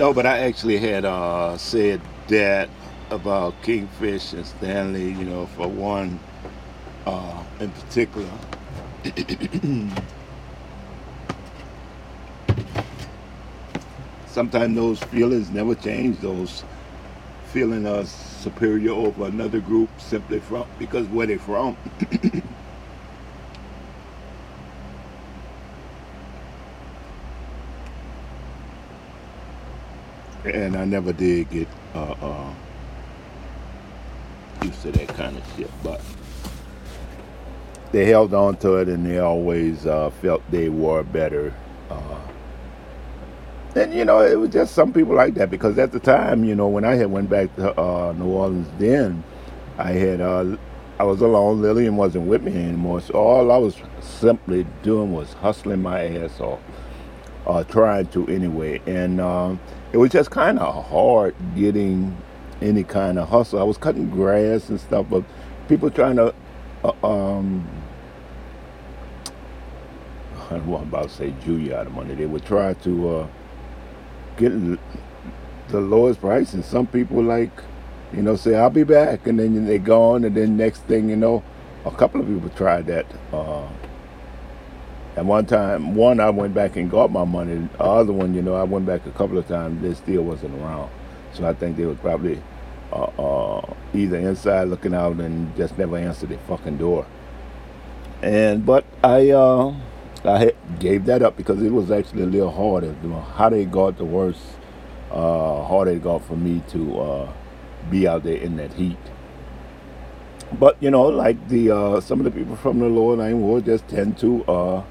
No, but I actually had uh, said that about Kingfish and Stanley. You know, for one uh, in particular. Sometimes those feelings never change. Those feeling us superior over another group simply from because where they're from. And I never did get uh, uh, used to that kind of shit, but they held on to it and they always uh, felt they were better. Uh, and you know, it was just some people like that because at the time, you know, when I had went back to uh, New Orleans, then I had uh, I was alone. Lillian wasn't with me anymore, so all I was simply doing was hustling my ass off, uh, trying to anyway. And um, it was just kind of hard getting any kind of hustle. I was cutting grass and stuff, but people trying to uh, um, I was about to say Jew out of money. They would try to uh, get the lowest price, and some people like, you know, say I'll be back, and then they gone, and then next thing you know, a couple of people tried that. Uh, at one time, one I went back and got my money. The other one, you know, I went back a couple of times. They still wasn't around, so I think they was probably uh, uh, either inside looking out and just never answered the fucking door. And but I. Uh, I gave that up because it was actually a little harder. How they got the worst, uh, harder it got for me to uh, be out there in that heat. But you know, like the uh, some of the people from the lower Ninth Ward just tend to, uh,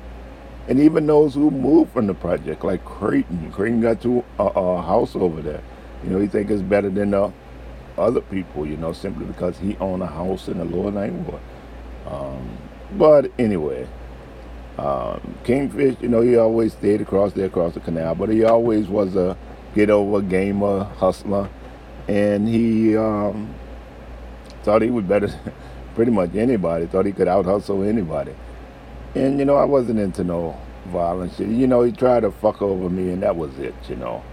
and even those who moved from the project, like Creighton. Creighton got to a, a house over there. You know, he think it's better than the other people. You know, simply because he owned a house in the lower Ninth Ward. Um, but anyway. Um, Kingfish, you know, he always stayed across there, across the canal, but he always was a get over gamer, hustler, and he um, thought he was better pretty much anybody, thought he could out hustle anybody. And, you know, I wasn't into no violence. You know, he tried to fuck over me, and that was it, you know.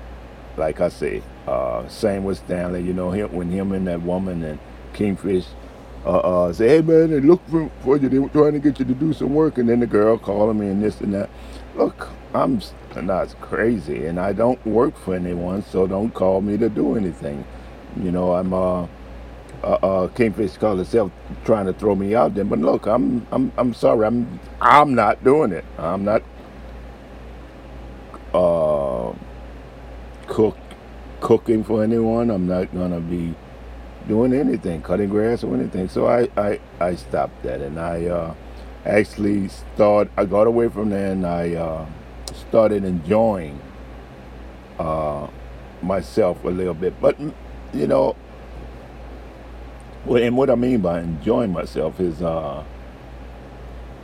Like I say, uh, same with Stanley, you know, him, when him and that woman and Kingfish uh, uh, say, hey man, they look for, for you. They were trying to get you to do some work, and then the girl calling me and this and that. Look, I'm not crazy, and I don't work for anyone, so don't call me to do anything. You know, I'm uh, uh, uh Kingfish called itself trying to throw me out there, but look, I'm I'm I'm sorry, I'm I'm not doing it. I'm not uh cook cooking for anyone. I'm not gonna be doing anything, cutting grass or anything. So I, I, I stopped that and I uh, actually started, I got away from there and I uh, started enjoying uh, myself a little bit. But, you know, and what I mean by enjoying myself is uh,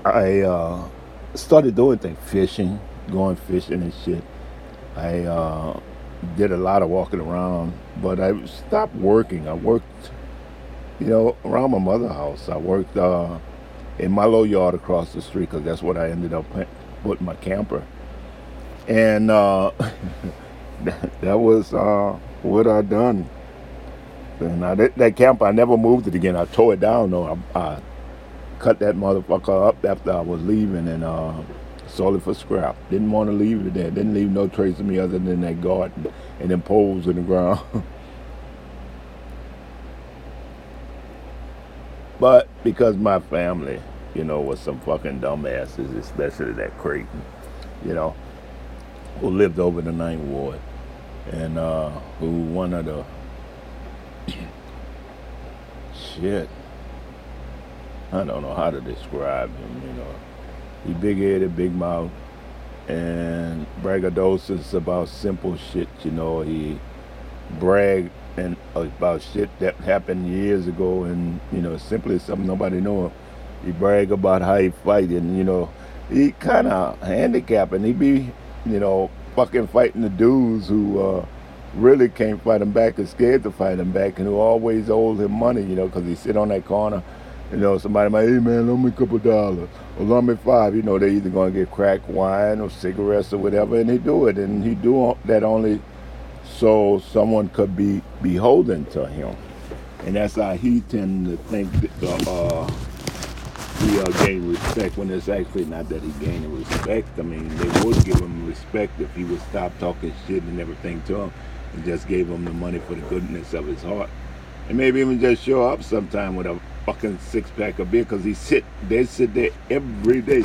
I uh, started doing things, fishing, going fishing and shit. I uh, did a lot of walking around, but I stopped working. I worked, you know, around my mother's house. I worked uh, in my little yard across the street because that's what I ended up putting my camper. And uh, that was uh, what I done. And I, that, that camper, I never moved it again. I tore it down though. I, I cut that motherfucker up after I was leaving and uh, sold it for scrap. Didn't want to leave it there. Didn't leave no trace of me other than that garden and them poles in the ground. but because my family, you know, was some fucking dumbasses, especially that Creighton, you know, who lived over the Ninth Ward and uh, who one of the shit. I don't know how to describe him, you know he big headed, big mouth, and braggadocious about simple shit. You know, he brag and about shit that happened years ago, and you know, simply something nobody know. He brag about how he fight, and you know, he kind of handicapped, and he be, you know, fucking fighting the dudes who uh, really can't fight him back, and scared to fight him back, and who always owed him money, you know, because he sit on that corner you know, somebody might, hey man, loan me a couple dollars, or loan me five. You know, they either gonna get crack wine or cigarettes or whatever, and he do it, and he do that only so someone could be beholden to him. And that's how he tend to think that, uh, he uh, gained respect when it's actually not that he gained respect. I mean, they would give him respect if he would stop talking shit and everything to him and just gave him the money for the goodness of his heart. And maybe even just show up sometime with a fucking six pack of beer because he sit, they sit there every day.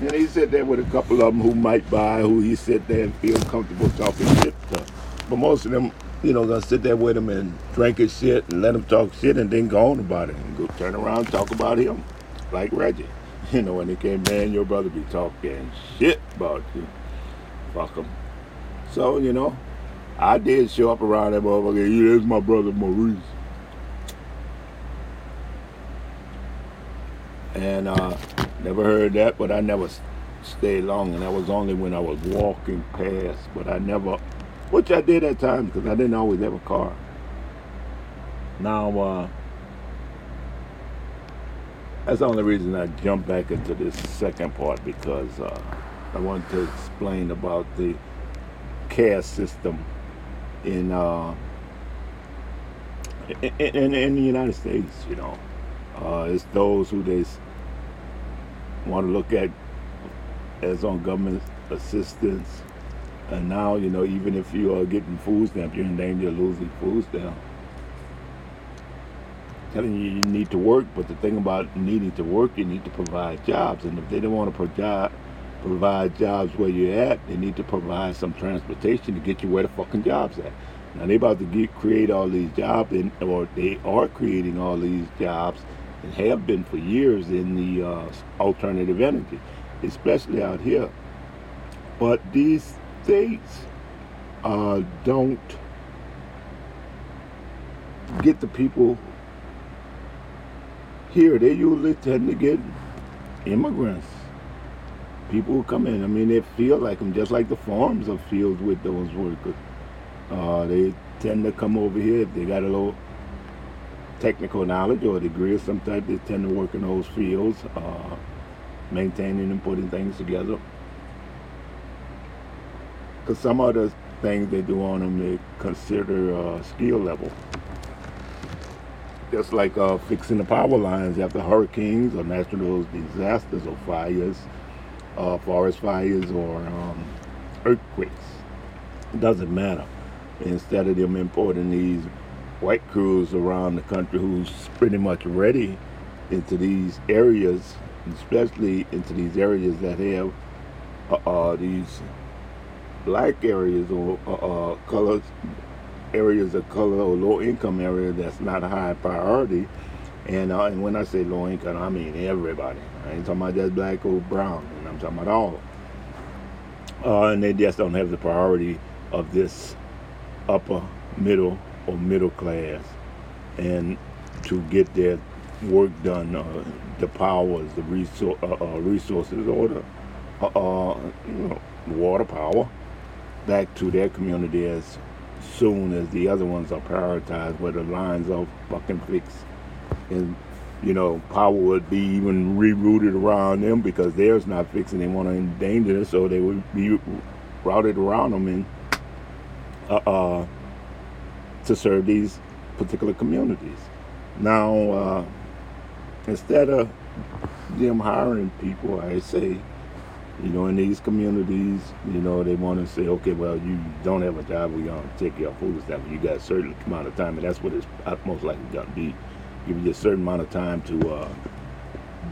And he sit there with a couple of them who might buy, who he sit there and feel comfortable talking shit to. But most of them, you know, gonna sit there with him and drink his shit and let him talk shit and then go on about it and go turn around and talk about him like Reggie. You know, when he came, man, your brother be talking shit about you. Fuck him. So, you know, I did show up around that motherfucker. Yeah, my brother Maurice. And uh, never heard that, but I never stayed long. And that was only when I was walking past. But I never, which I did at times because I didn't always have a car. Now, uh, that's the only reason I jumped back into this second part because uh, I wanted to explain about the caste system in, uh, in, in in the United States. You know, uh, it's those who they want to look at as on government assistance, and now you know even if you are getting food stamps, you're in danger of losing food stamps. Telling you you need to work, but the thing about needing to work, you need to provide jobs, and if they don't want to provide provide jobs where you're at, they need to provide some transportation to get you where the fucking jobs at. Now they about to get, create all these jobs, and, or they are creating all these jobs, and have been for years in the uh, alternative energy, especially out here. But these states uh, don't get the people here. They usually tend to get immigrants, people who come in. I mean, they feel like them, just like the farms are filled with those workers. Uh, they tend to come over here if they got a little technical knowledge or degree of some type. They tend to work in those fields, uh, maintaining and putting things together. Because some of the things they do on them, they consider uh, skill level. Just like uh, fixing the power lines after hurricanes or natural disasters or fires, uh, forest fires or um, earthquakes. It doesn't matter. Instead of them importing these white crews around the country who's pretty much ready into these areas, especially into these areas that have uh, uh, these black areas or uh, uh, colors areas of color or low income area that's not a high priority. And uh, and when I say low income, I mean everybody. I ain't talking about just black or brown, I'm talking about all. Uh, and they just don't have the priority of this upper middle or middle class, and to get their work done, uh, the powers, the resor- uh, uh, resources, or the uh, uh, you know, water power back to their community as soon as the other ones are prioritized, where the lines are fucking fixed. And, you know, power would be even rerouted around them because theirs not fixing. They want to endanger it, so they would be routed around them and uh, uh, to serve these particular communities. Now, uh, instead of them hiring people, I say, you know, in these communities, you know, they want to say, okay, well, you don't have a job, we're going to take your food stamp. You got a certain amount of time, and that's what it's most likely going to be. Give you a certain amount of time to uh,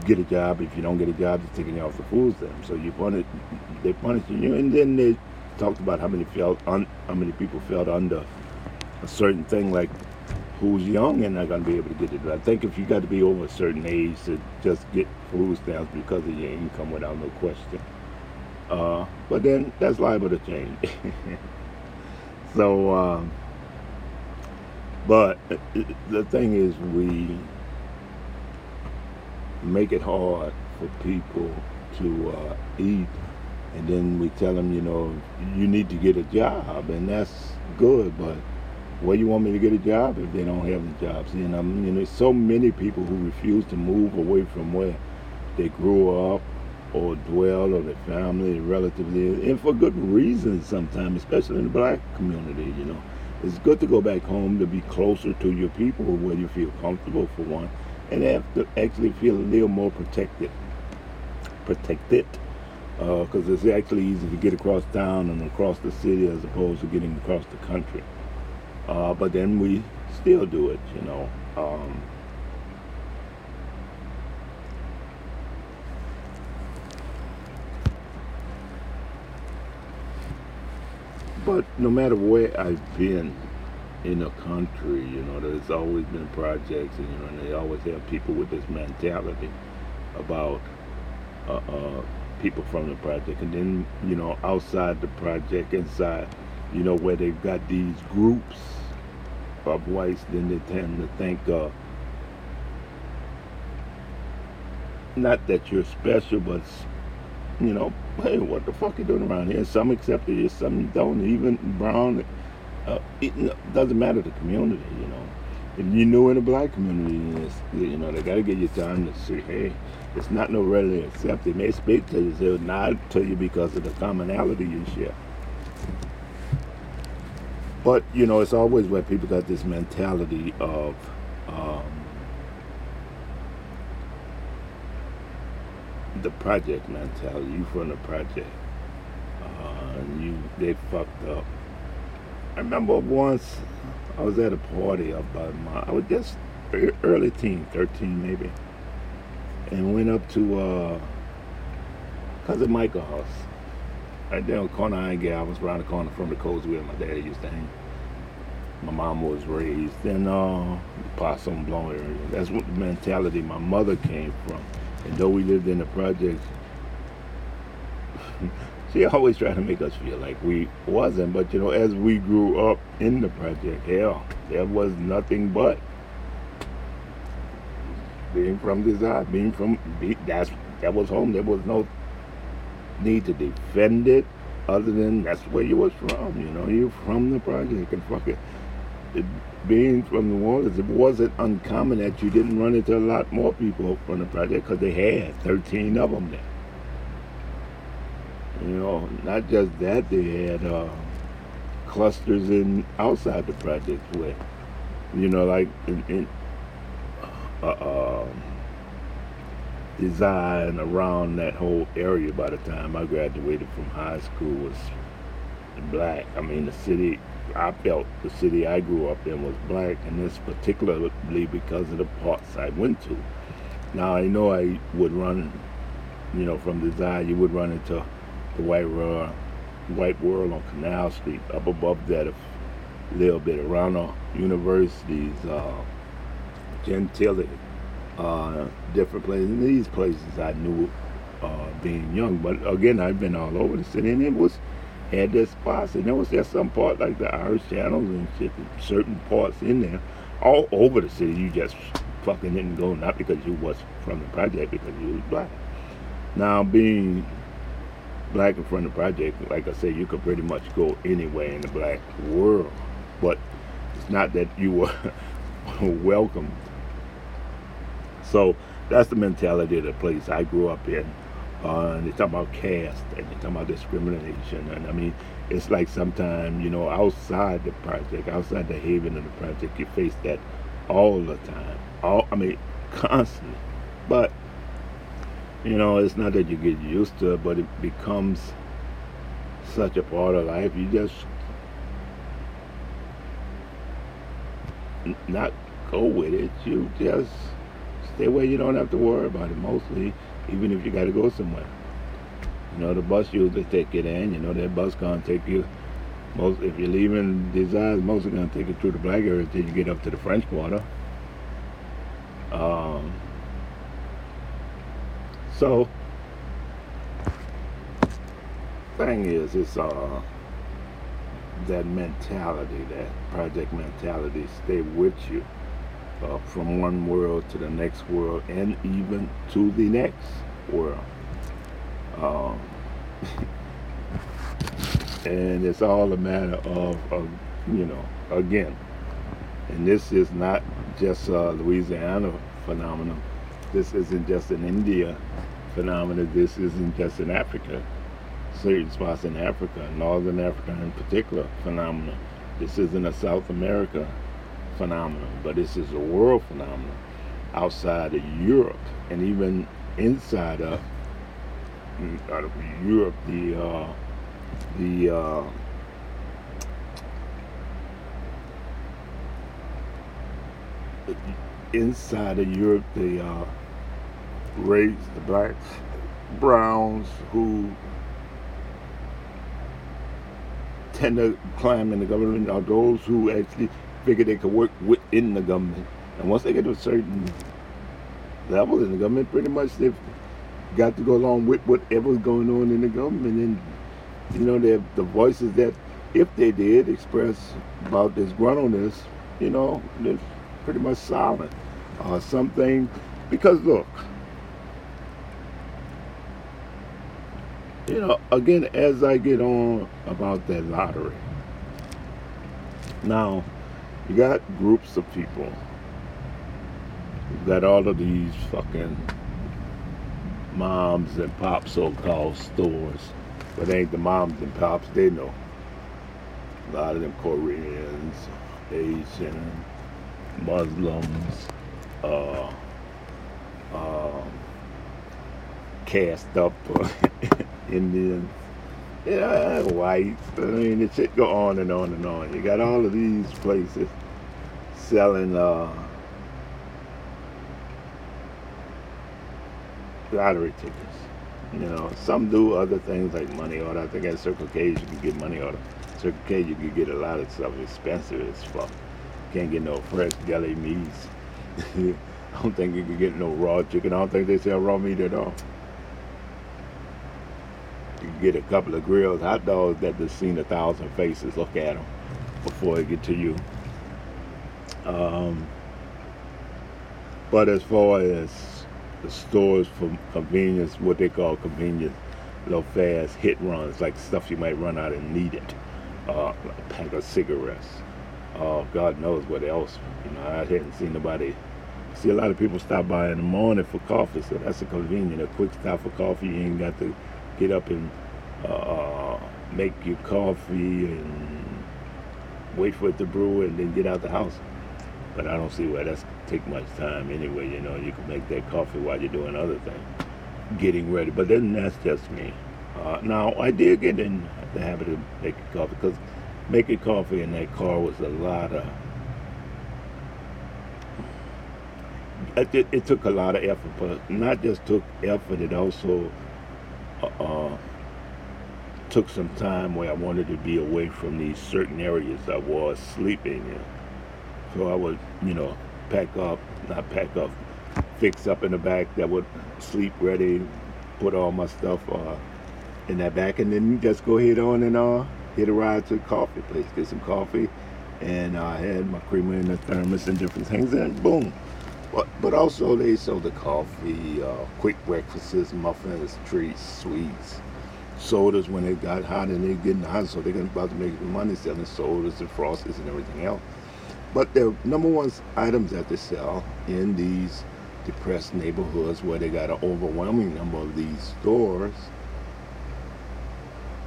get a job. If you don't get a job, they're taking you off the food stamp. So you punish, they punishing you, and then they talked about how many felt, un, how many people felt under a certain thing, like who's young and not going to be able to get it. But I think if you got to be over a certain age to just get food stamps because of your income, without no question. Uh, but then that's liable to change. so, uh, but uh, the thing is, we make it hard for people to uh, eat, and then we tell them, you know, you need to get a job, and that's good, but where you want me to get a job if they don't have the jobs? And um, you know, so many people who refuse to move away from where they grew up or dwell or their family relatively, and for good reasons sometimes, especially in the black community, you know. It's good to go back home to be closer to your people where you feel comfortable for one, and have to actually feel a little more protected. Protected. Because uh, it's actually easy to get across town and across the city as opposed to getting across the country. Uh, but then we still do it, you know. Um, But no matter where I've been in a country, you know, there's always been projects, and you know, and they always have people with this mentality about uh, uh, people from the project, and then you know, outside the project, inside, you know, where they've got these groups of whites, then they tend to think, uh, not that you're special, but you know, hey, what the fuck you doing around here? Some accept it, some don't. Even brown, uh, it doesn't matter the community, you know. If you know in the black community, you know, they got to give you time to see, hey, it's not no readily accepted. They may speak to you, they'll nod to you because of the commonality you share. But, you know, it's always where people got this mentality of, um, the project mentality. You from the project. Uh, you they fucked up. I remember once I was at a party by my I was just early teen, thirteen maybe. And went up to uh cousin Michael house. Right there on corner I I was around the corner from the coast where my dad used to hang. My mom was raised in uh Possum Blowing area. That's what the mentality my mother came from. And though we lived in the projects, she always tried to make us feel like we wasn't. But you know, as we grew up in the project, hell, there was nothing but being from desire, being from that's that was home. There was no need to defend it, other than that's where you was from. You know, you're from the project, and fuck it being from New Orleans, it wasn't uncommon that you didn't run into a lot more people from the project because they had 13 of them there. You know, not just that, they had uh, clusters in outside the project where, you know, like in, in uh, uh, design around that whole area by the time I graduated from high school was black. I mean, the city I felt the city I grew up in was black, and this particularly because of the parts I went to. Now I know I would run, you know, from Desire, you would run into the white world, white world on Canal Street. Up above that, a little bit around the universities, uh, Gentilly, uh, different places. And these places I knew uh, being young, but again, I've been all over the city, and it was had their spots, and there was just some part like the Irish channels and shit, certain parts in there, all over the city. You just fucking didn't go, not because you was from the project, because you was black. Now being black in front of the project, like I said, you could pretty much go anywhere in the black world, but it's not that you were welcomed. So that's the mentality of the place I grew up in. Uh, and they talk about caste and they talk about discrimination. And I mean, it's like sometimes, you know, outside the project, outside the haven of the project, you face that all the time. All I mean, constantly. But, you know, it's not that you get used to it, but it becomes such a part of life. You just not go with it. You just stay where you don't have to worry about it mostly even if you got to go somewhere. You know, the bus usually take you in. You know, that bus gonna take you. Most if you're leaving Desires, most gonna take you through the black area until you get up to the French Quarter. Um, so, thing is, it's uh that mentality, that project mentality, stay with you uh, from one world to the next world and even to the next world. Um, and it's all a matter of, of, you know, again, and this is not just a Louisiana phenomenon. This isn't just an India phenomenon. This isn't just in Africa. Certain spots in Africa, Northern Africa in particular, phenomenon. This isn't a South America phenomenon, but this is a world phenomenon outside of Europe and even inside of, out of Europe. The uh, the uh, inside of Europe, the uh, race, the blacks, browns who tend to climb in the government are those who actually figure they could work within the government. And once they get to a certain level in the government, pretty much they've got to go along with whatever's going on in the government. And, you know, the voices that, if they did express about this disgruntledness, you know, they're pretty much silent. Uh, something, because look, you know, again, as I get on about that lottery, now you got groups of people. You've got all of these fucking moms and pops, so-called stores, but ain't the moms and pops. They know. A lot of them Koreans, Asian, Muslims, uh, uh, cast up Indians, yeah, white. I mean, it should go on and on and on. You got all of these places selling uh, lottery tickets. You know, some do other things like money order. I think at Circle K you can get money order. Circle K you can get a lot of stuff expensive as fuck. Can't get no fresh deli meats. I don't think you can get no raw chicken. I don't think they sell raw meat at all. You get a couple of grills, hot dogs that have seen a thousand faces. Look at them before they get to you. Um, but as far as the stores for convenience, what they call convenience, little fast hit runs, like stuff you might run out and need it. Uh, a pack of cigarettes. Uh, God knows what else. You know, I hadn't seen nobody. See a lot of people stop by in the morning for coffee, so that's a convenient, a quick stop for coffee. You ain't got to get up and uh, uh, make your coffee and wait for it to brew and then get out the house. But I don't see why that's take much time anyway. You know, you can make that coffee while you're doing other things, getting ready. But then that's just me. Uh, now I did get in the habit of making coffee because making coffee in that car was a lot of. It, it, took a lot of effort, but not just took effort. It also uh, uh, took some time where I wanted to be away from these certain areas I was sleeping in. So I would, you know, pack up, not pack up, fix up in the back that would sleep ready, put all my stuff uh, in that back, and then just go ahead on and uh, hit a ride to the coffee place, get some coffee, and I had my creamer in the thermos and different things, and boom. But, but also they sell the coffee, uh, quick breakfasts, muffins, treats, sweets, sodas when it got hot and they're getting hot, so they're about to make money selling sodas and frosties and everything else. But the number one items that they sell in these depressed neighborhoods where they got an overwhelming number of these stores.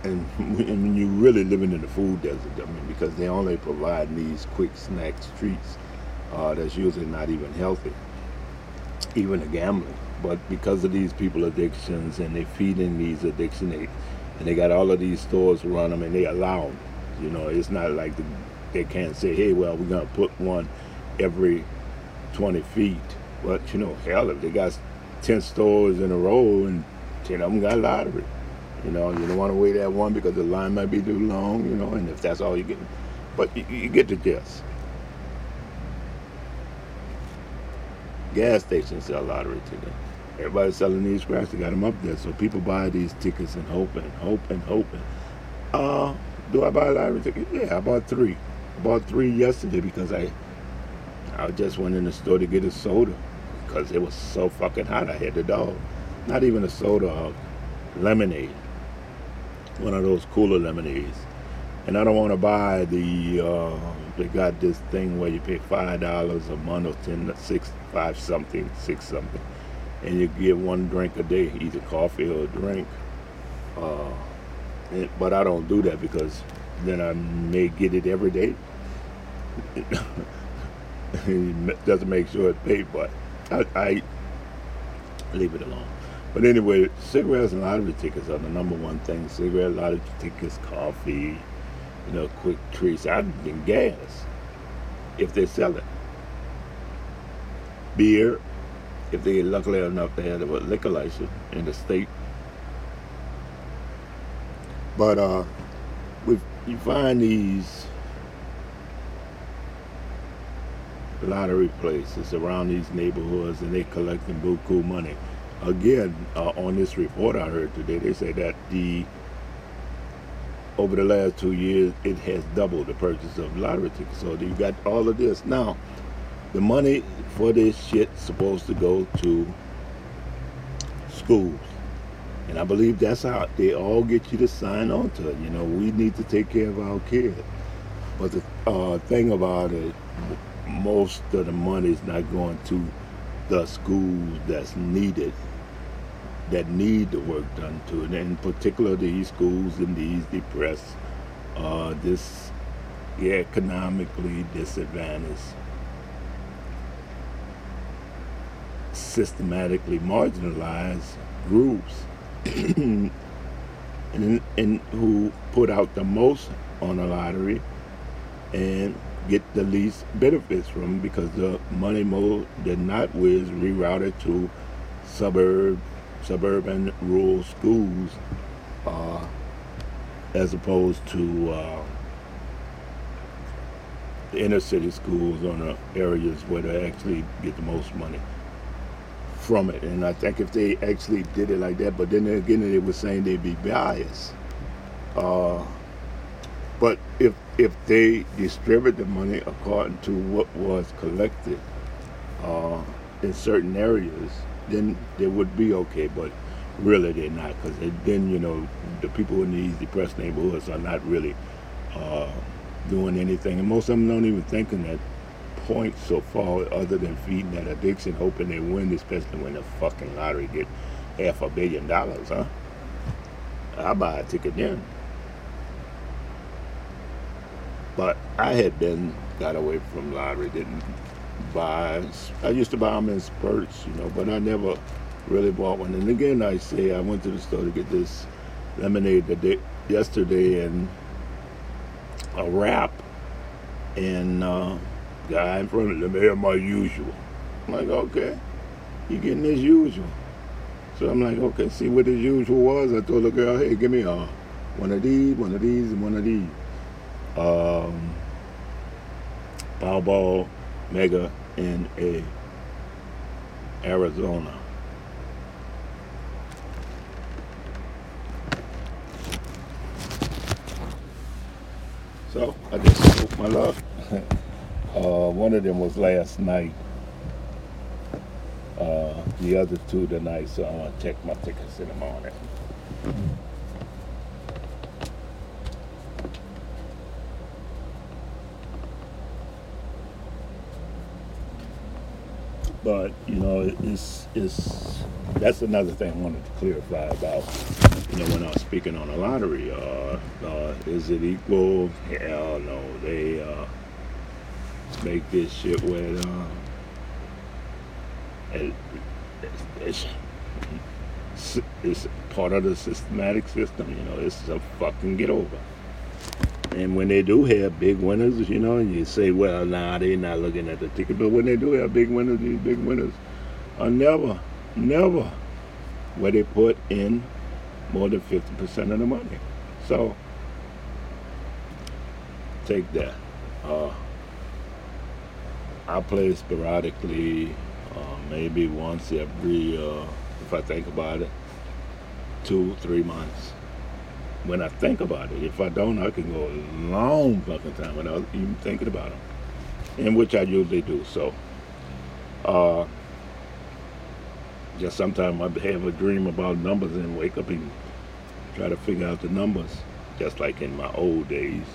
And when you're really living in the food desert, I mean, because they only provide these quick snack treats uh, that's usually not even healthy, even a gambling. But because of these people addictions and they feeding these addictions, they, and they got all of these stores run them and they allow them. You know, it's not like the, they can't say, hey, well, we're to put one every 20 feet. But, you know, hell, if they got 10 stores in a row and 10 of them got lottery, you know, you don't want to wait that one because the line might be too long, you know, and if that's all you get. But you, you get the gist. Gas stations sell lottery tickets. Everybody's selling these scratch. They got them up there, so people buy these tickets and hoping, hoping, hoping. Uh, do I buy a lottery ticket? Yeah, I bought three. I bought three yesterday because I, I just went in the store to get a soda because it was so fucking hot. I had the dog. Not even a soda, lemonade. One of those cooler lemonades. And I don't want to buy the. Uh, they got this thing where you pay five dollars a month or ten, six, five something, six something and you get one drink a day, either coffee or a drink. Uh, and, but I don't do that because then I may get it every day. it doesn't make sure it's paid, but I, I leave it alone. But anyway, cigarettes and lottery tickets are the number one thing. Cigarette, lottery tickets, coffee, you know, quick treats, and gas, if they sell it. Beer, if they lucky enough to have a liquor license in the state. But uh, we you find these lottery places around these neighborhoods, and they collecting buku money. Again, uh, on this report I heard today, they say that the over the last two years, it has doubled the purchase of lottery tickets. So you got all of this now the money for this shit supposed to go to schools. And I believe that's how they all get you to sign on to it. You know, we need to take care of our kids. But the uh, thing about it, most of the money is not going to the schools that's needed, that need the work done to it. And in particular, these schools in these depressed, uh, this economically disadvantaged systematically marginalized groups and, and who put out the most on the lottery and get the least benefits from because the money mo did not was rerouted to suburb suburban rural schools uh, as opposed to uh, the inner city schools on the areas where they actually get the most money from it. And I think if they actually did it like that, but then again, they were saying they'd be biased. Uh, but if if they distribute the money according to what was collected uh, in certain areas, then they would be okay. But really, they're not because then you know the people in these depressed neighborhoods are not really uh, doing anything, and most of them don't even thinking that points so far other than feeding that addiction, hoping they win, especially when the fucking lottery get half a billion dollars, huh? I buy a ticket then. But I had been got away from lottery, didn't buy. I used to buy them in spurts, you know, but I never really bought one. And again, I say I went to the store to get this lemonade the day, yesterday and a wrap, and uh, guy in front of them, have my usual. I'm like, okay, you getting his usual. So I'm like, okay, see what his usual was. I told the girl, hey, give me a, one of these, one of these, and one of these. Um, Powerball Mega in a Arizona. So I just spoke my luck. Uh, one of them was last night. Uh, the other two tonight, so I'm gonna check my tickets in the morning. But you know, it's it's that's another thing I wanted to clarify about. You know, when I was speaking on the lottery, uh, uh, is it equal? Hell no. They uh, make this shit with um it, it's, it's, it's part of the systematic system, you know, it's a fucking get over. And when they do have big winners, you know, you say, well, nah, they're not looking at the ticket. But when they do have big winners, these big winners are never, never where they put in more than 50% of the money. So, take that. Uh, I play sporadically, uh, maybe once every, uh, if I think about it, two, three months. When I think about it, if I don't, I can go a long fucking time without even thinking about them, in which I usually do. So, uh, just sometimes I have a dream about numbers and wake up and try to figure out the numbers, just like in my old days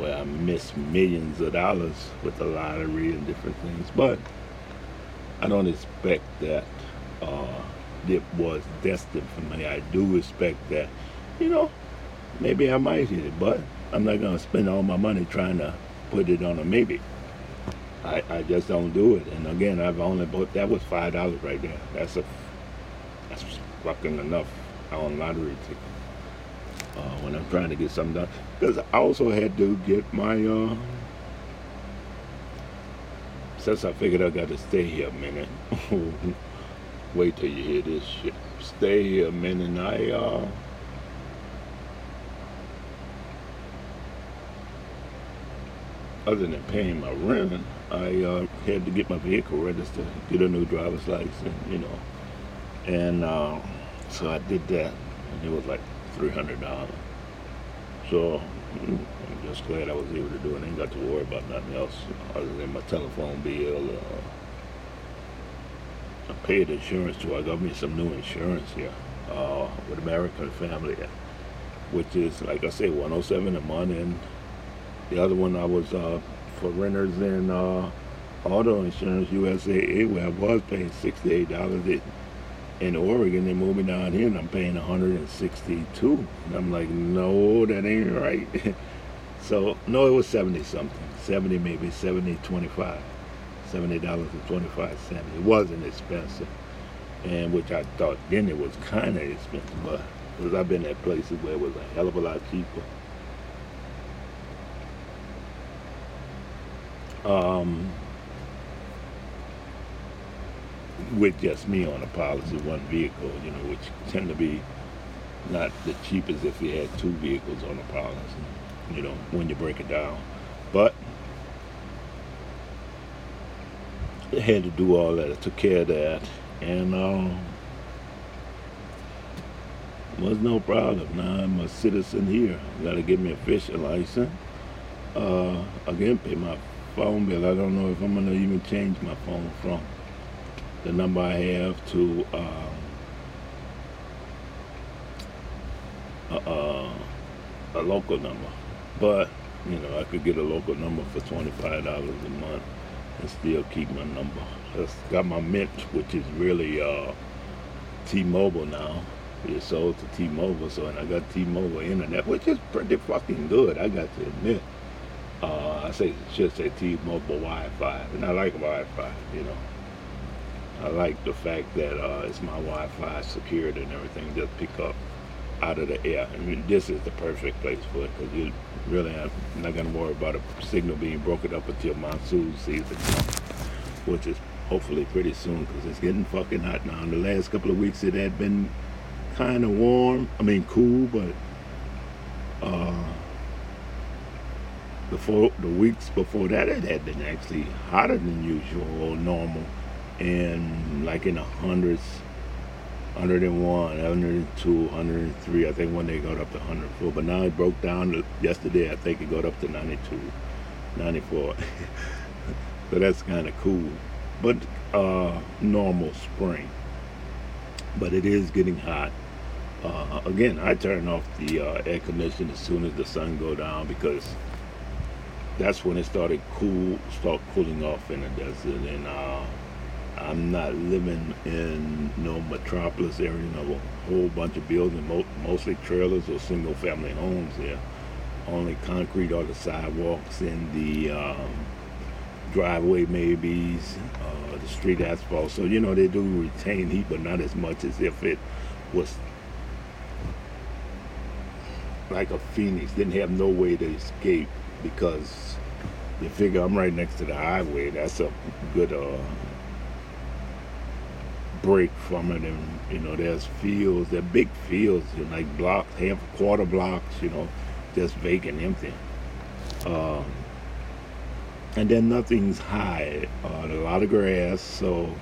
where I missed millions of dollars with the lottery and different things. But I don't expect that uh, it was destined for me. I do expect that, you know, maybe I might hit it, but I'm not going to spend all my money trying to put it on a maybe. I, I just don't do it. And again, I've only bought that was five dollars right there. That's a that's fucking enough on lottery ticket. Uh, when I'm trying to get something done, because I also had to get my. Uh, since I figured I got to stay here a minute. Wait till you hear this shit. Stay here a minute. I uh, other than paying my rent, I uh, had to get my vehicle registered, get a new driver's license, you know. And uh, so I did that, and it was like $300. So mm, I'm just glad I was able to do it. I ain't got to worry about nothing else other than my telephone bill. Uh, I paid insurance too. I got me some new insurance here uh, with American Family, which is, like I say, 107 a month. And the other one I was uh, for renters and uh, auto insurance, USAA, where I was paying $68 in Oregon. They moved me down here and I'm paying 162 And I'm like, no, that ain't right. so, no, it was 70 something. 70 maybe, 70, 25. $70.25. It wasn't expensive. And which I thought then it was kind of expensive, but because I've been at places where it was a hell of a lot cheaper. um, with just me on a policy, one vehicle, you know, which tend to be not the cheapest if you had two vehicles on a policy, you know, when you break it down. But I had to do all that. I took care of that, and um, was no problem. Now I'm a citizen here. Got to get me a fishing license. Uh, again, pay my phone bill. I don't know if I'm gonna even change my phone from the number I have to um, a, a local number. But you know, I could get a local number for twenty five dollars a month and still keep my number. Just got my Mint, which is really uh, T-Mobile now. It's sold to T-Mobile, so and I got T-Mobile internet, which is pretty fucking good. I got to admit. Uh, I say should say T-Mobile Wi-Fi, and I like Wi-Fi. You know, I like the fact that uh, it's my Wi-Fi secured and everything. Just pick up out of the air. I mean, this is the perfect place for it because you really are not going to worry about a signal being broken up until monsoon season, which is hopefully pretty soon because it's getting fucking hot now. In the last couple of weeks, it had been kind of warm. I mean, cool, but. Uh, the weeks before that it had been actually hotter than usual or normal and like in the hundreds 101 102 103 i think one day it got up to 104 but now it broke down yesterday i think it got up to 92 94 so that's kind of cool. But uh normal spring. But it is getting hot. Uh, again i turn off the uh, air conditioning as soon as the sun go down because that's when it started cool, start cooling off in the desert. And uh, I'm not living in no metropolis area, a whole bunch of buildings, mo- mostly trailers or single family homes there. Only concrete on the sidewalks and the um, driveway maybe, uh, the street asphalt. So, you know, they do retain heat, but not as much as if it was like a phoenix, didn't have no way to escape because you figure I'm right next to the highway. That's a good uh, break from it, and you know, there's fields, they're big fields, you know, like blocks, half quarter blocks, you know, just vacant, empty. Um, and then nothing's high. Uh, a lot of grass, so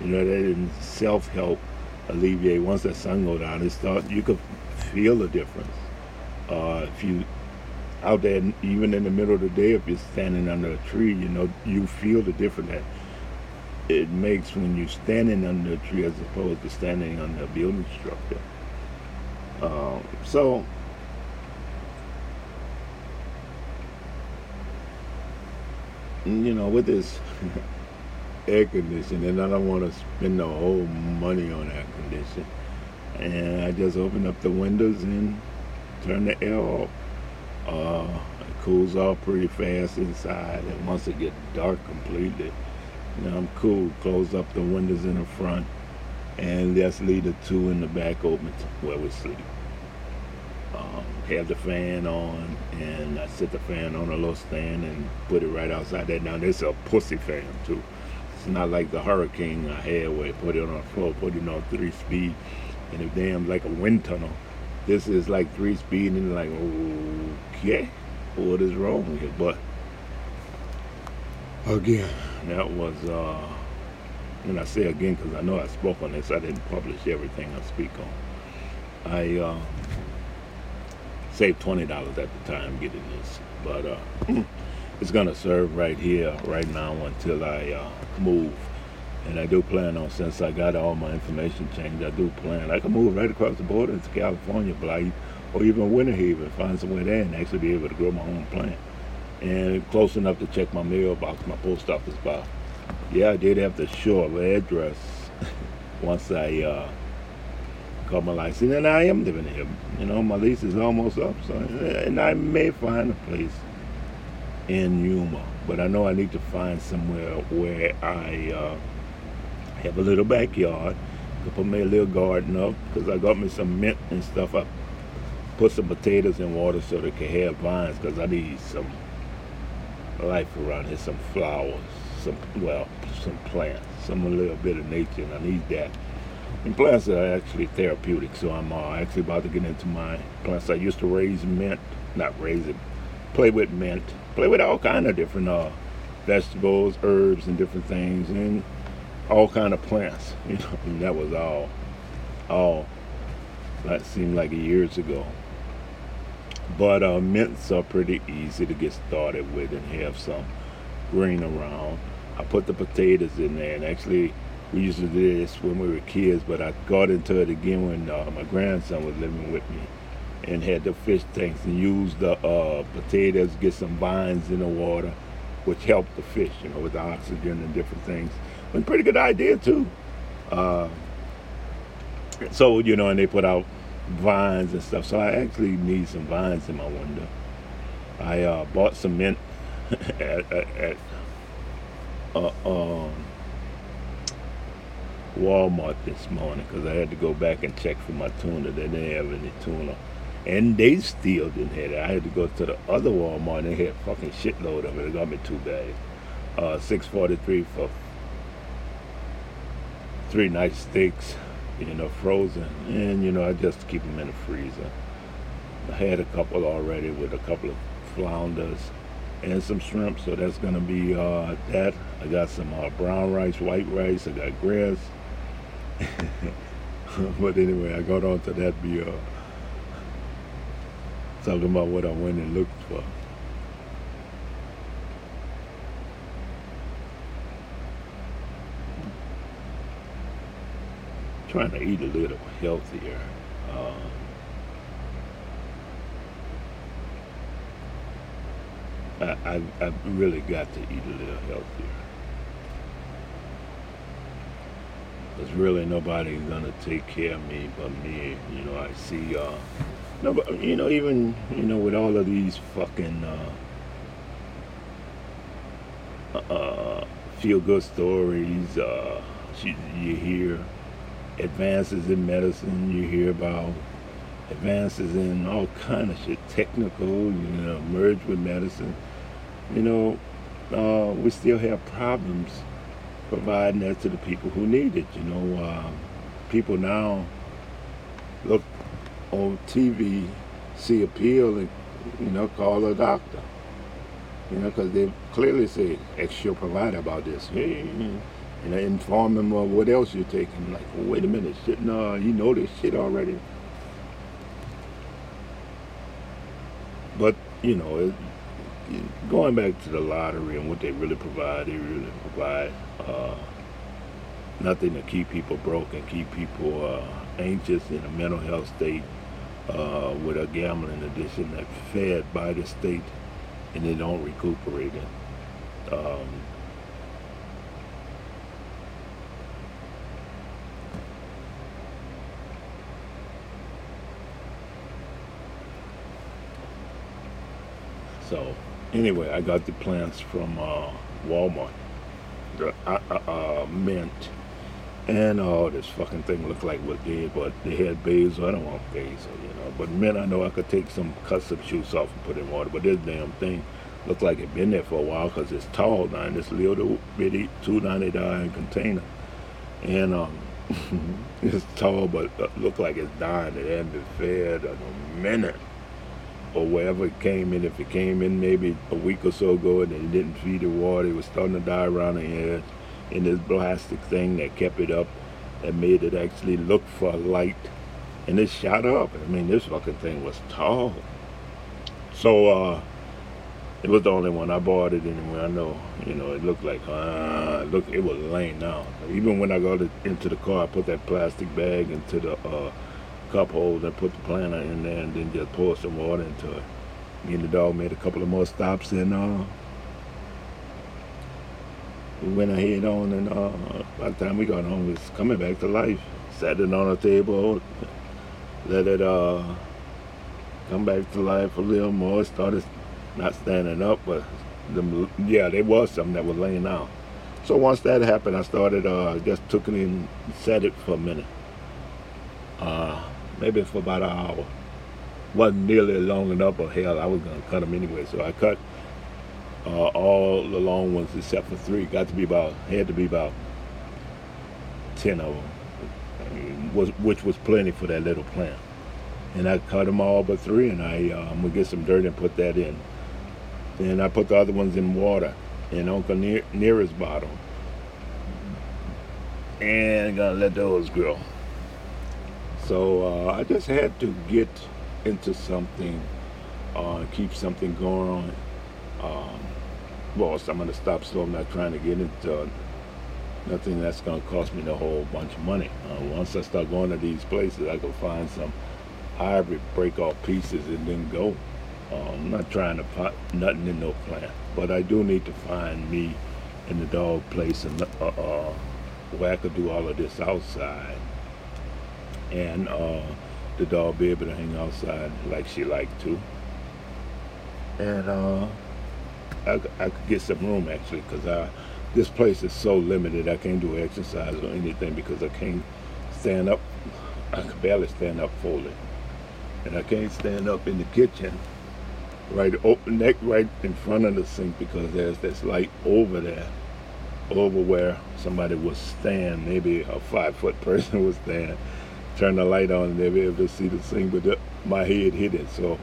you know that in self-help alleviate. Once the sun go down, it start you could feel the difference. Uh, if you out there, even in the middle of the day, if you're standing under a tree, you know, you feel the difference that it makes when you're standing under a tree as opposed to standing under a building structure. Um, so, you know, with this air conditioning, and I don't want to spend the whole money on air conditioning. And I just open up the windows and turn the air off. Uh, it cools off pretty fast inside, and once it gets dark completely, know, I'm cool. Close up the windows in the front, and just leave the two in the back open where we sleep. Um, have the fan on, and I set the fan on a little stand and put it right outside that. Now, this is a pussy fan, too. It's not like the hurricane I had where I put it on a floor, put it on three speed, and it damn like a wind tunnel. This is like three speed, and like, okay, what is wrong here? But again, that was, uh, and I say again because I know I spoke on this, I didn't publish everything I speak on. I, uh, saved twenty dollars at the time getting this, but uh, it's gonna serve right here, right now until I uh, move. And I do plan on, since I got all my information changed, I do plan. I can move right across the border into California, Blythe, or even Winterhaven, find somewhere there and actually be able to grow my own plant. And close enough to check my mailbox, my post office box. Yeah, I did have to show up address once I uh, got my license, and I am living here. You know, my lease is almost up, so and I may find a place in Yuma, but I know I need to find somewhere where I uh, have a little backyard. Could put me a little garden up because I got me some mint and stuff. I put some potatoes in water so they can have vines because I need some life around here, some flowers, some well, some plants, some a little bit of nature, and I need that. And plants are actually therapeutic, so I'm uh, actually about to get into my plants. I used to raise mint, not raise it, play with mint, play with all kind of different uh, vegetables, herbs, and different things, and all kind of plants. You know, and that was all, all. That seemed like years ago. But uh, mints are pretty easy to get started with and have some green around. I put the potatoes in there, and actually we used to do this when we were kids, but I got into it again when uh, my grandson was living with me and had the fish tanks and used the uh, potatoes, get some vines in the water, which helped the fish, you know, with the oxygen and different things. But pretty good idea too. Uh, so, you know, and they put out vines and stuff. So I actually need some vines in my window. I uh, bought some mint at, at, at uh, um, Walmart this morning because I had to go back and check for my tuna. They didn't have any tuna. And they still didn't have it. I had to go to the other Walmart and they had fucking shitload of it. It got me two bags. Uh, 643 for three nice steaks, you know, frozen. And, you know, I just keep them in the freezer. I had a couple already with a couple of flounders and some shrimp. So that's going to be uh, that. I got some uh, brown rice, white rice. I got grass. but anyway, I got on to that be uh, talking about what I went and looked for. Trying to eat a little healthier. Um, I, I, I really got to eat a little healthier. There's really nobody gonna take care of me but me. You know, I see, uh, you know, even you know, with all of these fucking uh, uh, feel good stories, uh, you hear advances in medicine. You hear about advances in all kind of shit, technical. You know, merge with medicine. You know, uh, we still have problems providing that to the people who need it. You know, uh, people now look on TV, see a pill, and you know, call a doctor. You know, because they clearly say extra provider about this. And they inform them of what else you're taking. Like, well, wait a minute, shit, no, you know this shit already. But you know, it, going back to the lottery and what they really provide, they really provide uh, nothing to keep people broke and keep people uh, anxious in a mental health state uh, with a gambling addiction that's fed by the state and they don't recuperate it. Um, So anyway, I got the plants from uh, Walmart. The uh, uh, uh, mint. And oh, this fucking thing looked like was dead, but they had basil. I don't want basil, you know. But mint, I know I could take some, some shoots off and put in water. But this damn thing looked like it been there for a while because it's tall now in this little bitty 290 iron container. And um, it's tall, but looked like it's dying. It hadn't been fed in a minute or wherever it came in. If it came in maybe a week or so ago and it didn't feed the water, it was starting to die around the edge. In this plastic thing that kept it up, that made it actually look for light, and it shot up. I mean, this fucking thing was tall. So uh, it was the only one I bought it anyway. I know, you know, it looked like uh, look, it was laying down. Even when I got it into the car, I put that plastic bag into the uh, cup holes and put the planter in there and then just pour some water into it. Me and the dog made a couple of more stops and uh, we went ahead on and uh, by the time we got home, it was coming back to life. Sat it on a table, let it uh, come back to life a little more. Started not standing up, but the, yeah, there was something that was laying out. So once that happened, I started uh, just took it and set it for a minute. Uh, maybe for about an hour. Wasn't nearly long enough, but hell, I was gonna cut them anyway. So I cut uh, all the long ones except for three. Got to be about had to be about ten of them, which was plenty for that little plant. And I cut them all but three, and I uh, I'm gonna get some dirt and put that in. And I put the other ones in water in Uncle Near, Nearest bottle, and gonna let those grow. So uh, I just had to get into something, uh, keep something going. Um, well, I'm going to stop so I'm not trying to get into nothing that's going to cost me a whole bunch of money. Uh, once I start going to these places, I can find some hybrid break off pieces and then go. Uh, I'm not trying to put nothing in no plant, but I do need to find me in the dog place and uh, uh, where I could do all of this outside and uh, the dog be able to hang outside like she liked to. And uh, I, I could get some room actually because I this place is so limited. I can't do exercise or anything because I can't stand up. I can barely stand up fully, and I can't stand up in the kitchen right open neck right in front of the sink because there's this light over there over where somebody would stand maybe a five foot person would stand turn the light on and they'll be able to see the thing but the, my head hit it. So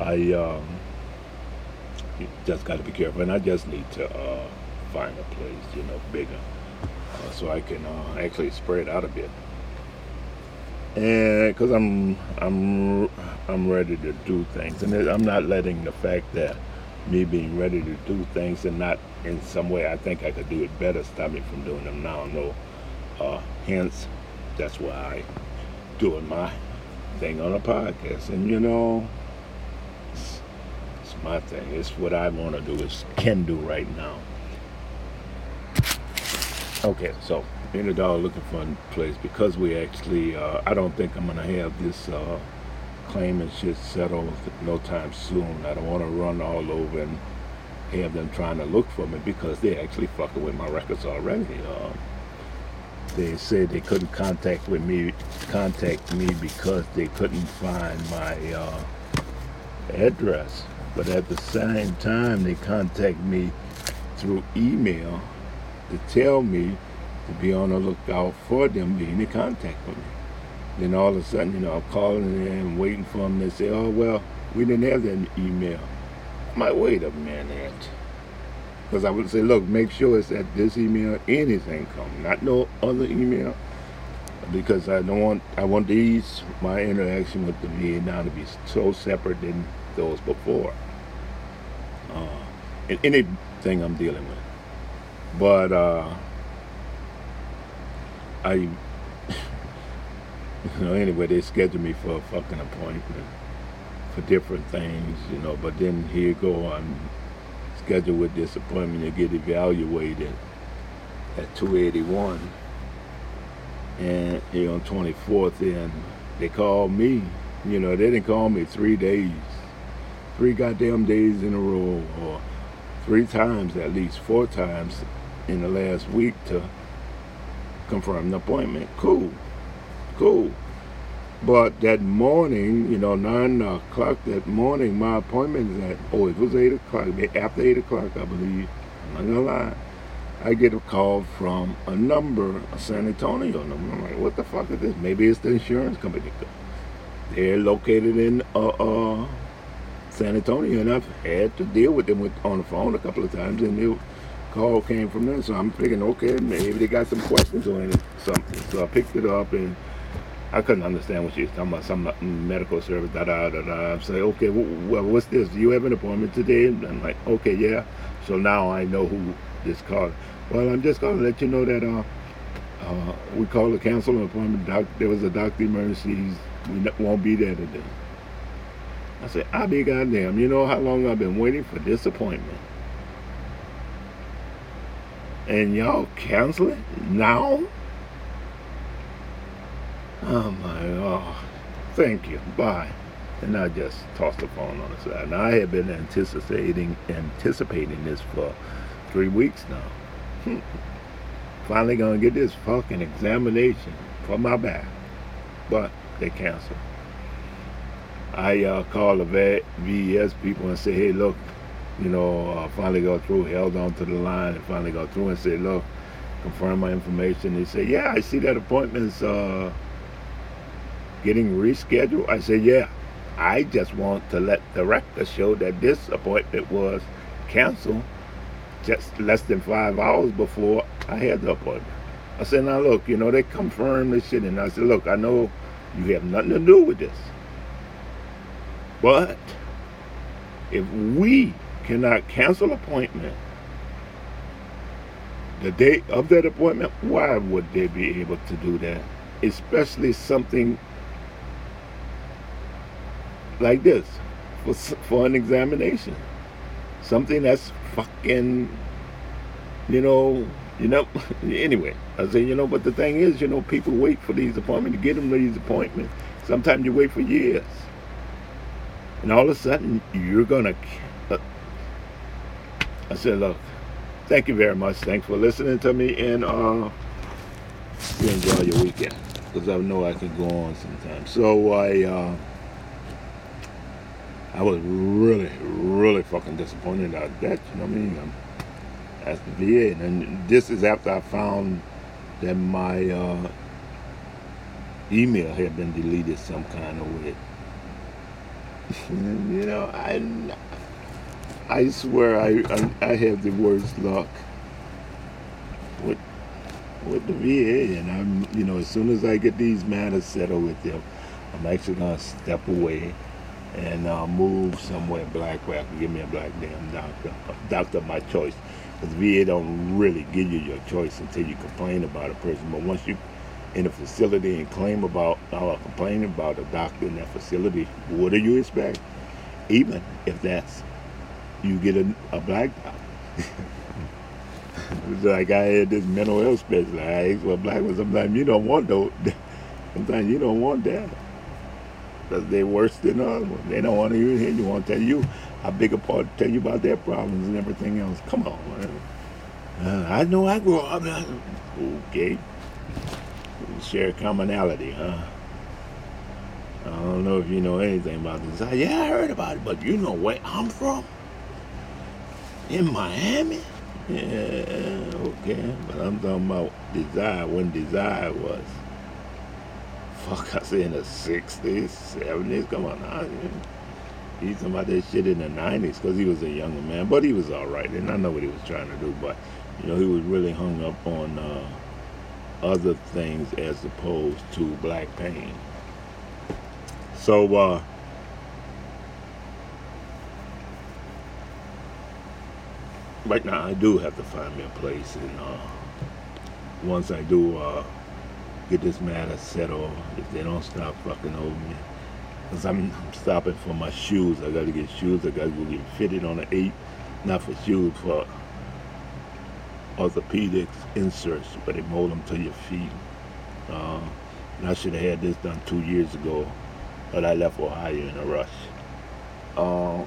I um, just got to be careful, and I just need to uh, find a place, you know, bigger, uh, so I can uh, actually spread out a bit. And because I'm I'm I'm ready to do things, and I'm not letting the fact that me being ready to do things and not in some way I think I could do it better stop me from doing them now. No, uh, hence that's why I doing my thing on a podcast. And you know, it's, it's my thing. It's what I want to do. Is can do right now. Okay, so in the dog looking for a place because we actually. Uh, I don't think I'm gonna have this uh, claim and shit settled no time soon. I don't want to run all over and have them trying to look for me because they're actually fucking with my records already. Uh, they said they couldn't contact with me contact me because they couldn't find my uh, address. But at the same time they contact me through email to tell me to be on the lookout for them being in contact with me. Then all of a sudden you know i'm calling them waiting for them they say oh well we didn't have that email. Might wait a minute because I would say, look, make sure it's at this email, anything come, not no other email. Because I don't want, I want these, my interaction with the VA now to be so separate than those before. Uh, in anything I'm dealing with. But uh, I, you know, anyway, they scheduled me for a fucking appointment for different things, you know, but then here go on scheduled with this appointment to get evaluated at 281 and here on 24th and they called me you know they didn't call me three days three goddamn days in a row or three times at least, four times in the last week to confirm the appointment. Cool. Cool. But that morning, you know, nine o'clock that morning, my appointment is at oh, it was eight o'clock. After eight o'clock, I believe. I'm not gonna lie. I get a call from a number, a San Antonio number. I'm like, what the fuck is this? Maybe it's the insurance company. They're located in uh, uh, San Antonio, and I've had to deal with them with, on the phone a couple of times, and the call came from there. So I'm thinking, okay, maybe they got some questions on it, something. So I picked it up, and I couldn't understand what she was talking about. Some medical service, da da da da. I say, okay, well, what's this? Do you have an appointment today? And I'm like, okay, yeah. So now I know who this called. Well, I'm just going to let you know that uh, uh, we called a cancel an appointment. Doc, there was a doctor emergency. We won't be there today. I said, I'll be goddamn. You know how long I've been waiting for this appointment? And y'all cancel it now? Oh my God. Thank you. Bye. And I just tossed the phone on the side. Now I had been anticipating anticipating this for three weeks now. Hmm. Finally gonna get this fucking examination for my back. But they canceled. I uh, called the VES people and said, hey, look, you know, uh, finally got through, held on to the line and finally got through and said, look, confirm my information. They said, yeah, I see that appointment's uh, getting rescheduled. I said, yeah, I just want to let the record show that this appointment was canceled just less than five hours before I had the appointment. I said, now look, you know, they confirmed this shit. And I said, look, I know you have nothing to do with this. But if we cannot cancel appointment the date of that appointment, why would they be able to do that? Especially something like this for, for an examination. Something that's fucking, you know, you know, anyway, I say, you know, but the thing is, you know, people wait for these appointments to get them these appointments. Sometimes you wait for years. And all of a sudden, you're to. Uh, I said, look, thank you very much. Thanks for listening to me. And uh, you enjoy your weekend. Because I know I can go on sometimes. So I. Uh, I was really, really fucking disappointed at that. You know what I mean? That's the VA. And this is after I found that my uh, email had been deleted some kind of way. you know, I, I swear I, I, I have the worst luck with with the VA, and I'm, you know, as soon as I get these matters settled with them, I'm actually gonna step away and uh, move somewhere black where I can give me a black damn doctor, a doctor of my choice. Because VA don't really give you your choice until you complain about a person. But once you in a facility and claim about or uh, complain about a doctor in that facility, what do you expect? Even if that's you get a, a black doctor. it's like I had this mental health specialist. I asked what black was. Sometimes you don't want those. Sometimes you don't want that because they're worse than us. They don't want to hear. They want to tell you how big a part, tell you about their problems and everything else. Come on, man. Uh, I know I grew up. Okay. Share commonality, huh? I don't know if you know anything about this. Yeah, I heard about it, but you know where I'm from? In Miami? Yeah, okay. But I'm talking about desire when desire was fuck, I say in the 60s, 70s, come on now. He's talking about that shit in the 90s because he was a younger man, but he was all right. And I know what he was trying to do, but, you know, he was really hung up on uh, other things as opposed to black pain. So, uh, right now I do have to find me a place, and uh, once I do, uh, get this matter settled if they don't stop fucking over me. Because I'm, I'm, stopping for my shoes. I got to get shoes. I got to go get fitted on an 8. Not for shoes, for orthopedics inserts where they mold them to your feet. Uh, and I should have had this done two years ago, but I left Ohio in a rush. Uh,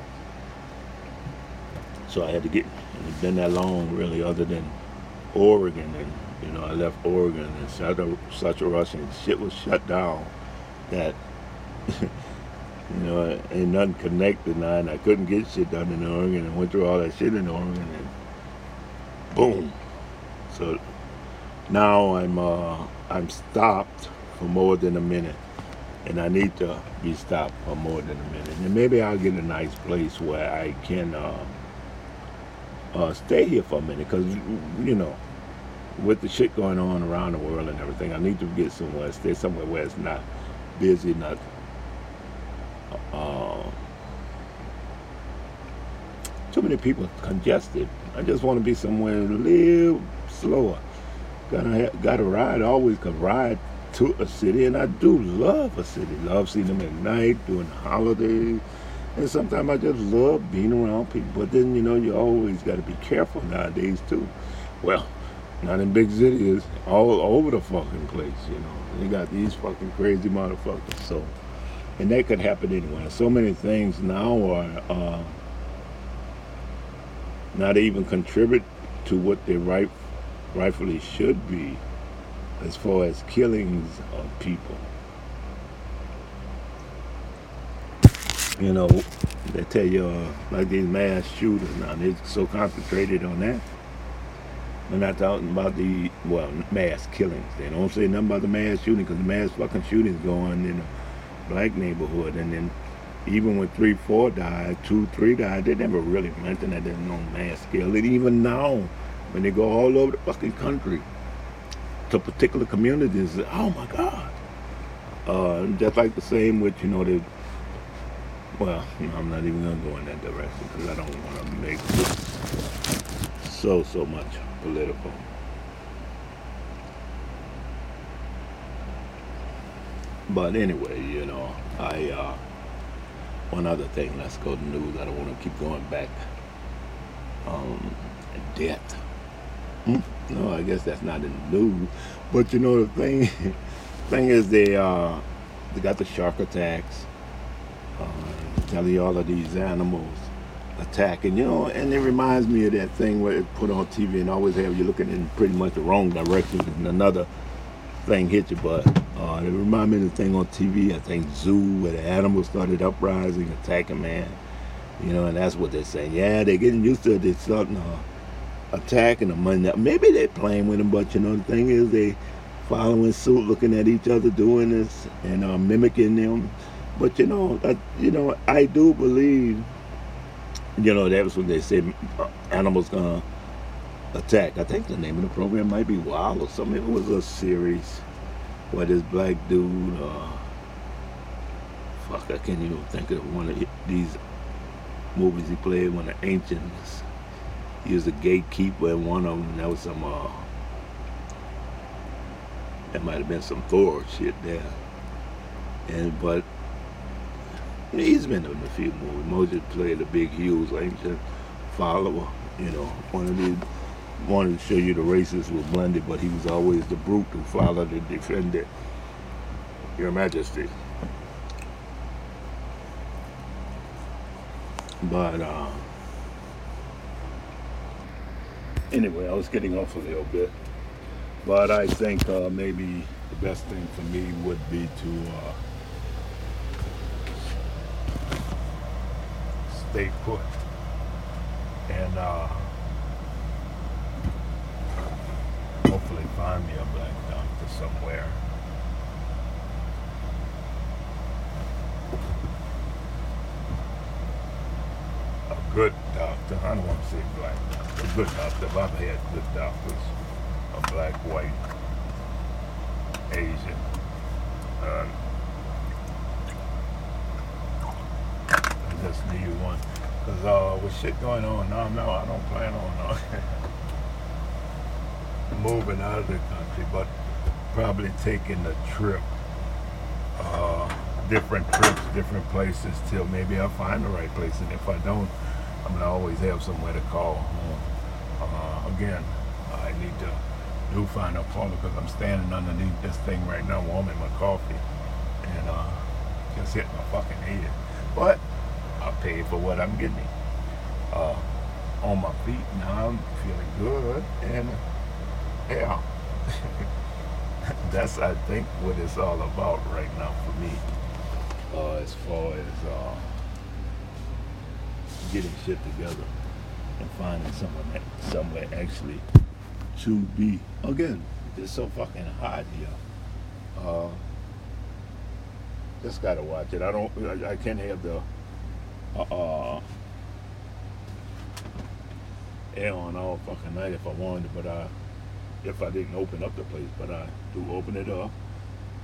So I had to get. It's been that long, really, other than Oregon, and you know, I left Oregon and such a, such a rush, and shit was shut down. That you know, ain't nothing connected now, and I couldn't get shit done in Oregon, and went through all that shit in Oregon, and boom. So now I'm uh, I'm stopped for more than a minute, and I need to be stopped for more than a minute, and maybe I'll get a nice place where I can uh, uh, stay here for a minute, because you know, with the shit going on around the world and everything, I need to get somewhere, stay somewhere where it's not busy, not uh, too many people congested. I just want to be somewhere a little slower. Gotta gotta ride always. Can ride to a city, and I do love a city. Love seeing them at night the holidays, and sometimes I just love being around people. But then you know you always got to be careful nowadays too. Well, not in big cities, all over the fucking place. You know, they got these fucking crazy motherfuckers. So, and that could happen anywhere. So many things now are uh, not even contribute to what they right rightfully should be as far as killings of people. You know, they tell you uh, like these mass shooters now, they're so concentrated on that. They're not talking about the, well, mass killings. They don't say nothing about the mass shooting because the mass fucking shootings going in a black neighborhood. And then even when 3, 4 died, 2, 3 died, they never really mentioned that there's no mass. And even now, when they go all over the fucking country to particular communities, oh my God. Uh, just like the same with, you know, the, well, you know, I'm not even going to go in that direction because I don't want to make so, so much political. But anyway, you know, I, uh, one other thing, let's go to news. I don't want to keep going back. Um, debt. Hmm? No, I guess that's not in the news. But you know the thing, thing is they uh they got the shark attacks. Uh, telling you all of these animals attacking, you know, and it reminds me of that thing where it put on TV and always have you looking in pretty much the wrong direction and another thing hit you. But uh, it reminds me of the thing on TV, I think Zoo, where the animals started uprising, attacking man. You know, and that's what they're saying. Yeah, they're getting used to it. They're starting uh, attacking them. Maybe they're playing with them, but you know, the thing is, they following suit, looking at each other doing this and uh, mimicking them. But you know, I, you know, I do believe, you know, that was when they said uh, animals gonna attack. I think the name of the program might be Wild or something. It was a series where this black dude, uh, fuck, I can't even think of one of these movies he played. One of the ancients he was a gatekeeper in one of them. That was some, uh, that might have been some Thor shit there. And, but, he's been in a few movies. Moses played a big, huge, ancient follower. You know, one of these, wanted to show you the races were blended, but he was always the brute who followed and defended your majesty. But, uh, anyway, I was getting off a little bit. But I think uh, maybe the best thing for me would be to uh, stay put and uh, hopefully find me a black doctor somewhere. A good doctor. I don't want to say black doctor a good doctor. I've had good doctors, a black, white, Asian. Uh, just need one. Because uh, with shit going on now, no, I don't plan on uh, moving out of the country, but probably taking a trip, uh, different trips, different places till maybe I'll find the right place. And if I don't, I'm going to always have somewhere to call. Uh, again, I need to do find a phone because I'm standing underneath this thing right now warming my coffee and uh, just hit my fucking head. But I pay for what I'm getting. Uh, on my feet now. I'm feeling good, and yeah, that's I think what it's all about right now for me. Uh, as far as uh, getting shit together and finding somewhere, somewhere actually to be. Again, it's so fucking hot here. Uh, just gotta watch it. I don't. I, I can't have the uh, air on all fucking night if I wanted, but I if I didn't open up the place, but I do open it up,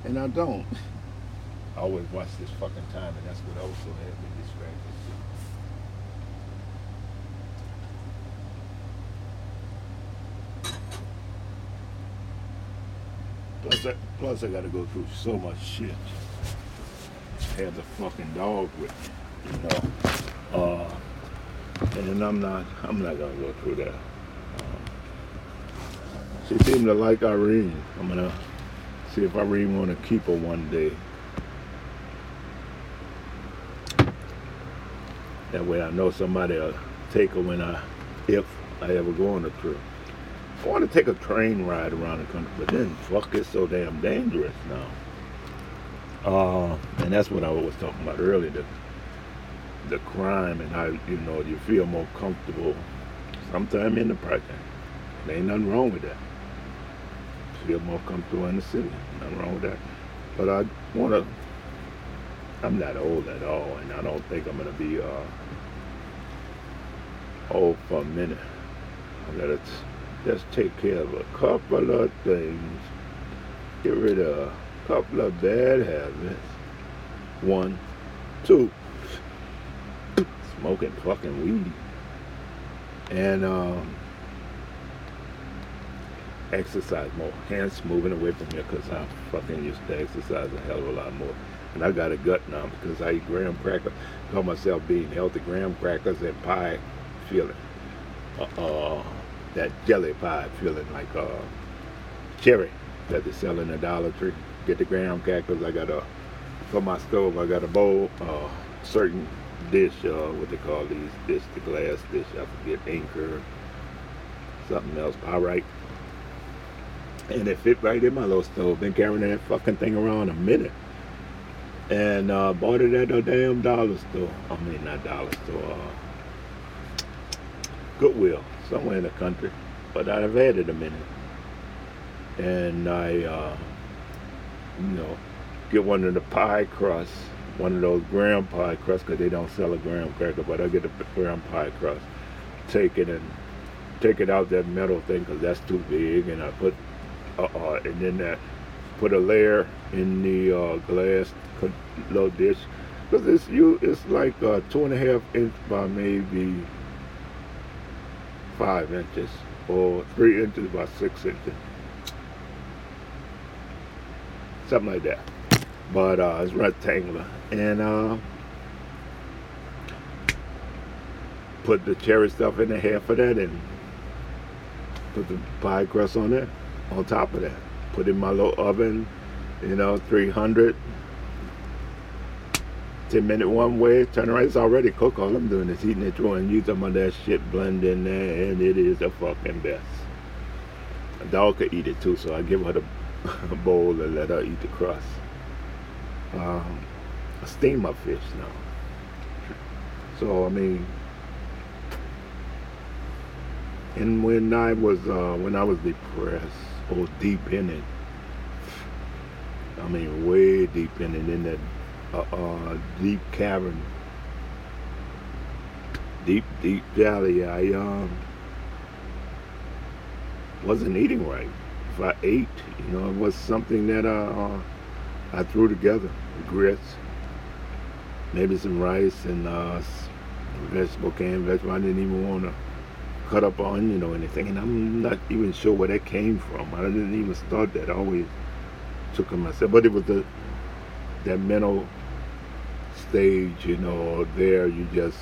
and I don't. I always watch this fucking time, and that's what also had me distracted. Plus, I, plus I got to go through so much shit. Have the fucking dog with me, you know. Uh, and I'm not, I'm not gonna go through that. Um, she seemed to like Irene. I'm gonna see if Irene want to keep her one day. That way I know somebody will take her when I, if I ever go on a trip. I want to take a train ride around the country, but then fuck, it's so damn dangerous now. Uh, and that's what I was talking about earlier, the, the crime and how, you know, you feel more comfortable sometime in the project. There ain't nothing wrong with that. Feel more comfortable in the city. Nothing wrong with that. But I want to, I'm not old at all, and I don't think I'm to be uh, old for a minute. I got to just take care of a couple of things. Get rid of a couple of bad habits. One, two, smoking fucking weed. And um, exercise more. Hands moving away from here because I'm fucking used to exercise a hell of a lot more. And I got a gut now because I eat graham crackers. Call myself being healthy graham crackers and pie feeling. Uh, uh that jelly pie feeling like uh, cherry that they sell in the Dollar Tree. Get the graham crackers. I got a for my stove. I got a bowl, uh, certain dish. Uh, what they call these dish, the glass dish. I forget anchor, something else. All right. And it fit right in my little stove. Been carrying that fucking thing around a minute. And uh, bought it at a damn dollar store. I mean, not dollar store. Uh, Goodwill somewhere in the country, but I've had it a minute. And I, uh, you know, get one of the pie crusts, one of those graham pie crusts, because they don't sell a graham cracker, but I get a graham pie crust, take it and take it out that metal thing, because that's too big, and I put, uh, uh, and then that, put a layer in the uh, glass little dish, because it's you, it's like uh, two and a half inch by maybe five inches or three inches by six inches. Something like that. But uh, it's rectangular. And uh, put the cherry stuff in the half of that and put the pie crust on there, on top of that. Put in my little oven, you know, 300 10 minute one way, turn around, it's already cooked. All I'm doing is heating it through and use some of that shit blend in there, and it is the fucking best. A dog could eat it too, so I give her the bowl and let her eat the crust. Um, I steam my fish now. So, I mean, and when I was, uh, when I was depressed, or deep in it, I mean, way deep in it, in that a, a deep cavern, deep, deep valley. I um, wasn't eating right. If I ate, you know, it was something that uh, I threw together, grits, maybe some rice and uh, vegetable, canned vegetable. I didn't even want to cut up onion or anything, and I'm not even sure where that came from. I didn't even start that. I always took it myself, but it was the that mental stage, you know, there you just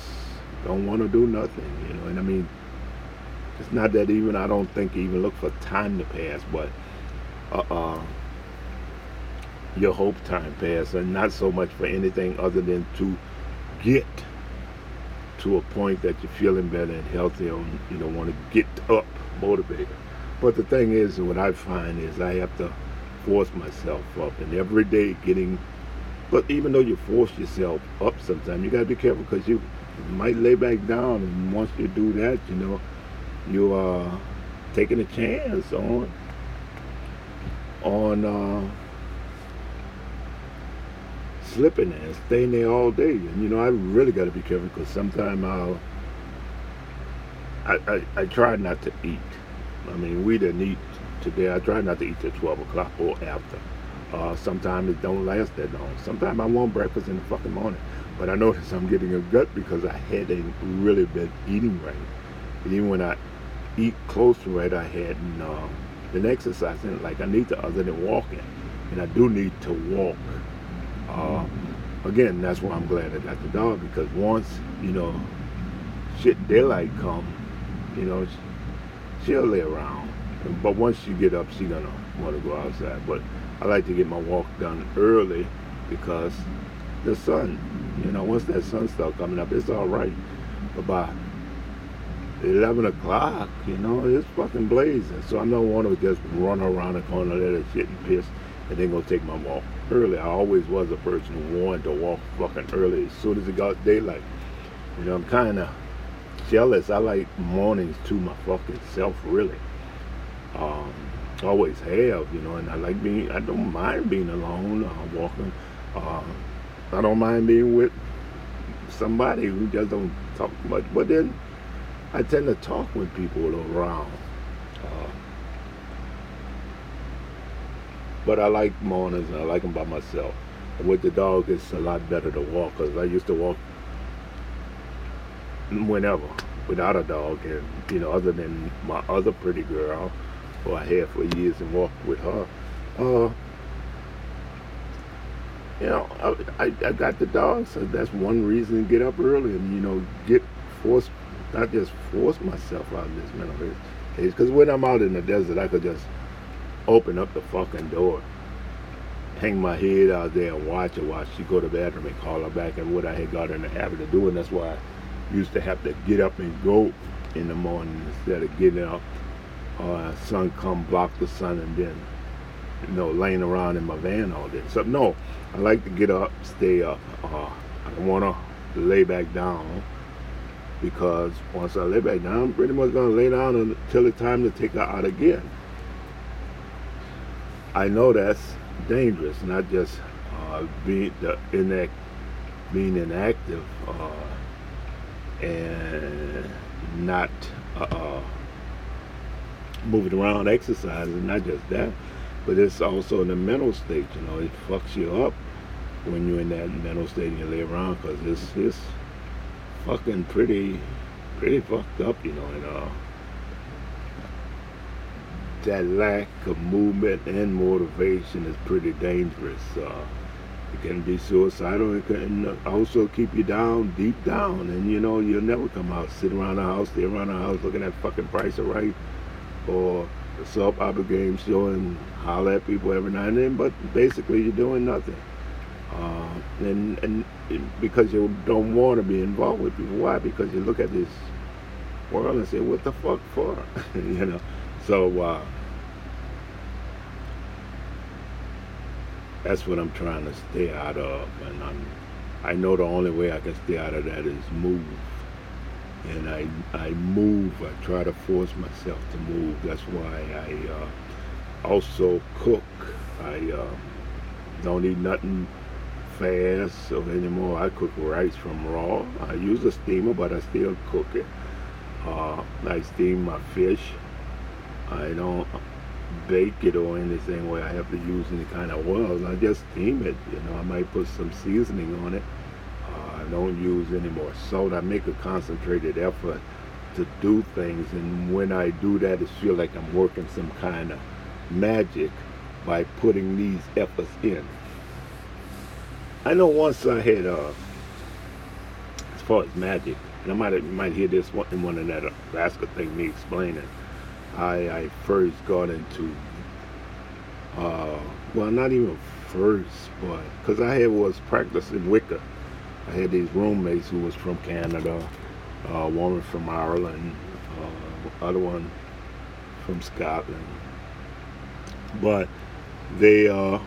don't want to do nothing, you know. And I mean, it's not that even I don't think even look for time to pass, but uh, uh your hope time pass, and not so much for anything other than to get to a point that you're feeling better and healthier and you don't want to get up motivated. But the thing is, what I find is I have to force myself up, and every day getting. But even though you force yourself up, sometimes you gotta be careful because you might lay back down, and once you do that, you know, you are taking a chance on on uh, slipping and staying there all day. And you know, I really got to be careful because sometimes I'll I, I, I try not to eat. I mean, we didn't eat today. I try not to eat till 12 o'clock or after. Uh, sometimes it don't last that long. Sometimes I want breakfast in the fucking morning. But I notice I'm getting a gut because I hadn't really been eating right. And even when I eat close to right, I hadn't uh, been exercising like I need to other than walking. And I do need to walk. Uh, again, that's why I'm glad I got the dog because once, you know, shit daylight come, you know, she'll lay around. But once she get up, she gonna want to go outside. But I like to get my walk done early because the sun, you know, once that sun start coming up, it's all right. But by 11 o'clock, you know, it's fucking blazing. So I don't want to just run around the corner, let it shit and piss, and then go take my walk early. I always was a person who wanted to walk fucking early as soon as it got daylight. You know, I'm kind of jealous. I like mornings to my fucking self, really. Um, always have, you know, and I like being, I don't mind being alone, uh, walking. Uh, I don't mind being with somebody who just don't talk much. But then I tend to talk with people around. Uh, but I like mornings and I like them by myself. With the dog, it's a lot better to walk because I used to walk whenever without a dog and you know other than my other pretty girl who I had for years and walked with her uh you know I, I, I got the dog so that's one reason to get up early and you know get force not just force myself out of this mental health because when I'm out in the desert I could just open up the fucking door hang my head out there and watch her while she go to the bathroom and call her back and what I had got in the habit of doing. That's why I used to have to get up and go in the morning instead of getting up uh, sun come block the sun and then you know laying around in my van all day. So no i like to get up stay up. Uh, i don't want to lay back down because once i lay back down i'm pretty much to lay down until it's time to take her out again i know that's dangerous not just uh, being the inact being inactive uh, and not uh, uh, moving around, exercising, not just that, but it's also in the mental state. You know, it fucks you up when you're in that mental state and you lay around because it's it's fucking pretty pretty fucked up. You know, and uh, that lack of movement and motivation is pretty dangerous. Uh, it can be suicidal. It can also keep you down, deep down, and you know you'll never come out. Sit around the house, stay around the house, looking at fucking Price of Right or the soap opera game show and holler at people every now and then. But basically, you're doing nothing, uh, and and because you don't want to be involved with people. Why? Because you look at this world and say, "What the fuck for?" you know. So. Uh, that's what I'm trying to stay out of, and I'm, I know the only way I can stay out of that is move, and I, I move. I try to force myself to move. That's why I uh, also cook. I uh, don't eat nothing fast or anymore. I cook rice from raw. I use a steamer, but I still cook it. Uh, I steam my fish. I don't bake it or anything where I have to use any kind of oils. I just steam it. You know, I might put some seasoning on it. Uh, I don't use any more salt. I make a concentrated effort to do things, and when I do that, it feels like I'm working some kind of magic by putting these efforts in. I know once I had, uh, as far as magic, and I might might hear this one in one of that Alaska thing me explaining. I, I first got into, uh, well, not even first, but because I had was practicing Wicca. I had these roommates who was from Canada, a woman from Ireland, uh, other one from Scotland. But they uh,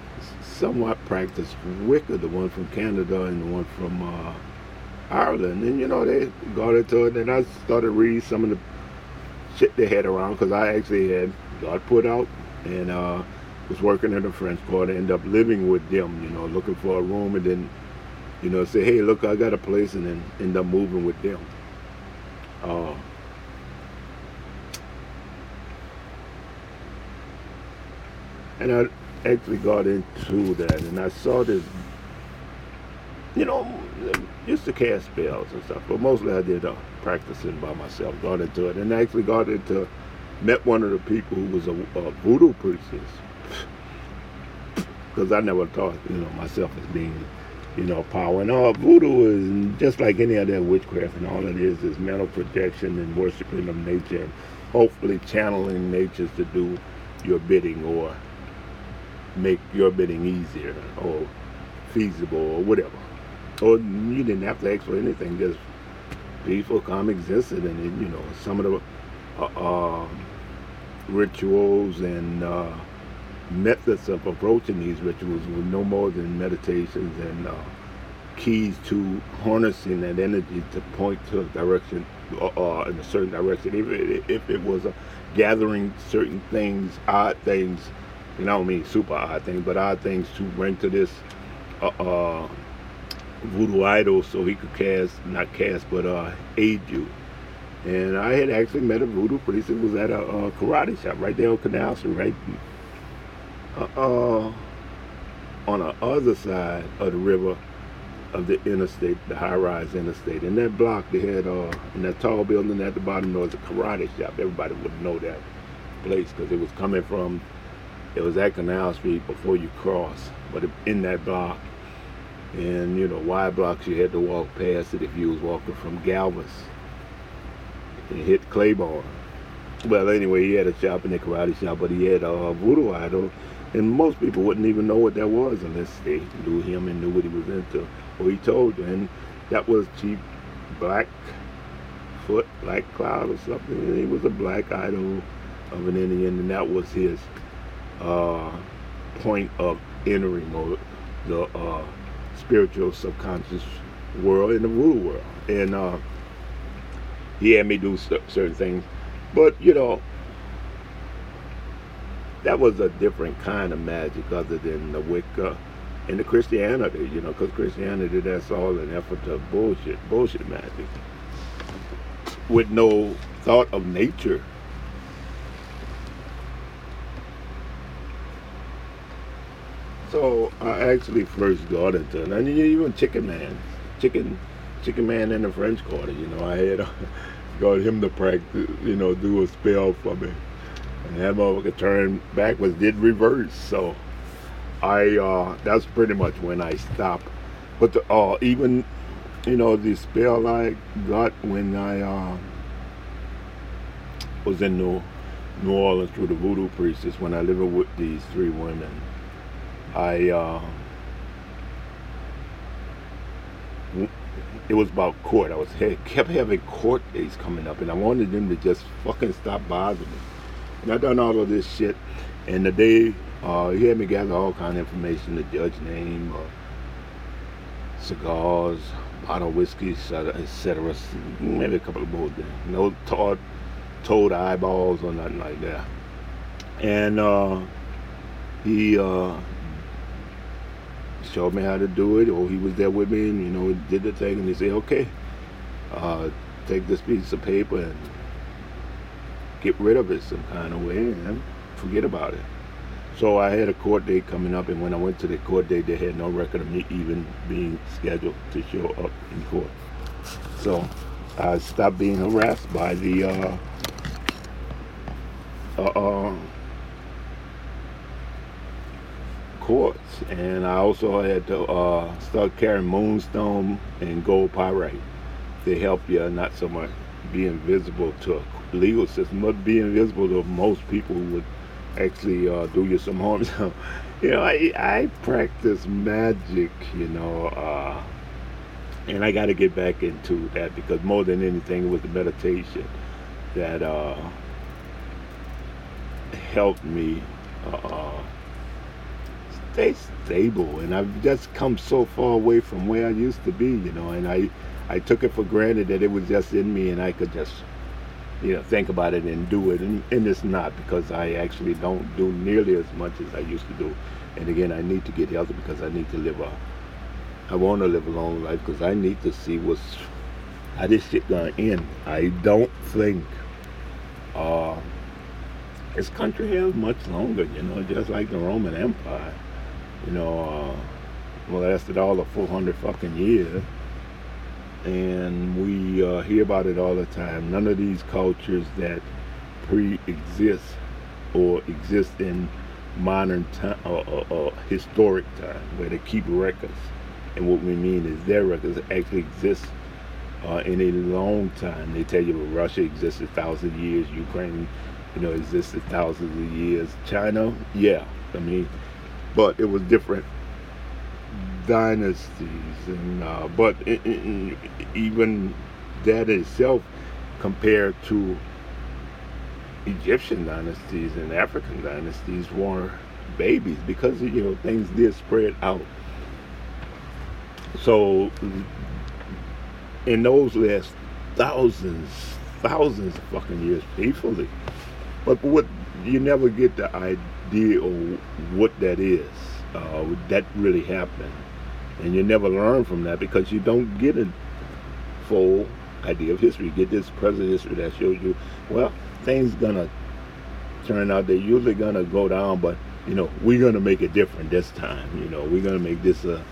somewhat practiced Wicca, the one from Canada and the one from uh, Ireland. And, you know, they got into it, and I started reading some of the shit their head around because I actually had got put out and uh, was working in the French Quarter, end up living with them, you know, looking for a room and then, you know, say, hey, look, I got a place and then end up moving with them. Uh, and I actually got into that and I saw this, you know, used to cast spells and stuff, but mostly I did uh, practicing by myself, got into it, and actually got into, met one of the people who was a, a voodoo priestess, because I never thought, you know, myself as being, you know, power. And all voodoo is just like any other witchcraft, and all it is is mental projection and worshiping of nature, and hopefully channeling nature to do your bidding or make your bidding easier or feasible or whatever. Or you didn't have to for anything, just peaceful, calm existed, and you know some of the uh, uh, rituals and uh, methods of approaching these rituals were no more than meditations and uh, keys to harnessing that energy to point to a direction uh, uh, in a certain direction. If it, if it was a gathering certain things, odd things, know, I don't mean super odd things, but odd things to bring to this voodoo idol so he could cast, not cast, but uh, aid you. And I had actually met a voodoo priest. It was at a, a karate shop right there on Canal Street, right uh, uh, on the other side of the river of the interstate, the high-rise interstate. In that block, they had, uh, in that tall building at the bottom, there was a karate shop. Everybody would know that place because it was coming from, it was at Canal Street before you cross, but in that block, and you know Y blocks you had to walk past it if you was walking from Galvez and hit Claiborne. Well, anyway, he had a shop in the karate shop, but he had a voodoo idol, and most people wouldn't even know what that was unless they knew him and knew what he was into, or he told you. And that was Chief Black Foot, Black Cloud, or something. And he was a black idol of an Indian, and that was his uh, point of entering or the uh, spiritual subconscious world in the voodoo world. And uh, he had me do certain things. But, you know, that was a different kind of magic other than the Wicca and the Christianity, you know, because Christianity, that's all an effort of bullshit, bullshit magic with no thought of nature So I actually first got into it. And even Chicken Man, Chicken, Chicken Man in the French Quarter. You know, I had got him to practice, you know, do a spell for me, and that motherfucker turned backwards, did reverse. So I, uh, that's pretty much when I stopped. But the, uh, even, you know, the spell I got when I uh, was in New, New Orleans through the voodoo priestess when I lived with these three women I uh, it was about court. I was kept having court days coming up, and I wanted them to just fucking stop bothering me. And I done all of this shit, and the day uh, he had me gather all kind of information, the judge name, uh, cigars, bottle of whiskey, etc. Maybe a couple of more things. No toad, toad eyeballs or nothing like that. And uh, he uh, showed me how to do it, or he was there with me and, you know, did the thing, and he said, okay, uh, take this piece of paper and get rid of it some kind of way and forget about it. So I had a court date coming up, and when I went to the court date, they had no record of me even being scheduled to show up in court. So I stopped being harassed by the uh, uh, uh courts. And I also had to uh, start carrying moonstone and gold pyrite to help you not so much be invisible to a legal system, but be invisible to most people who would actually uh, do you some harm. So, you know, I, I practice magic, you know, uh, and I got to get back into that because more than anything, it was the meditation that uh, helped me uh, stay stable. And I've just come so far away from where I used to be, you know. And I, I took it for granted that it was just in me, and I could just, you know, think about it and do it. And, and it's not because I actually don't do nearly as much as I used to do. And again, I need to get healthy because I need to live a I want to live a long life because I need to see what's how this shit gonna end. I don't think uh, this country has much longer. You know, just like the Roman Empire. You know, uh, lasted all of 400 fucking years, and we uh, hear about it all the time. None of these cultures that pre-exist or exist in modern time or, or, or historic time, where they keep records and what we mean is their records actually exist uh, in a long time. They tell you Russia existed thousands of years, Ukraine, you know, existed thousands of years. China, yeah, I mean, but it was different dynasties, and uh, but it, it, even that itself, compared to Egyptian dynasties and African dynasties, were babies because you know things did spread out so in those last thousands, thousands of fucking years, faithfully. But what you never get the idea of what that is. Uh, that really happened, and you never learn from that because you don't get a full idea of history. You get this present history that shows you, well, things gonna turn out. They're usually gonna go down, but you know, we're gonna make it different this time. You know, we're gonna make this a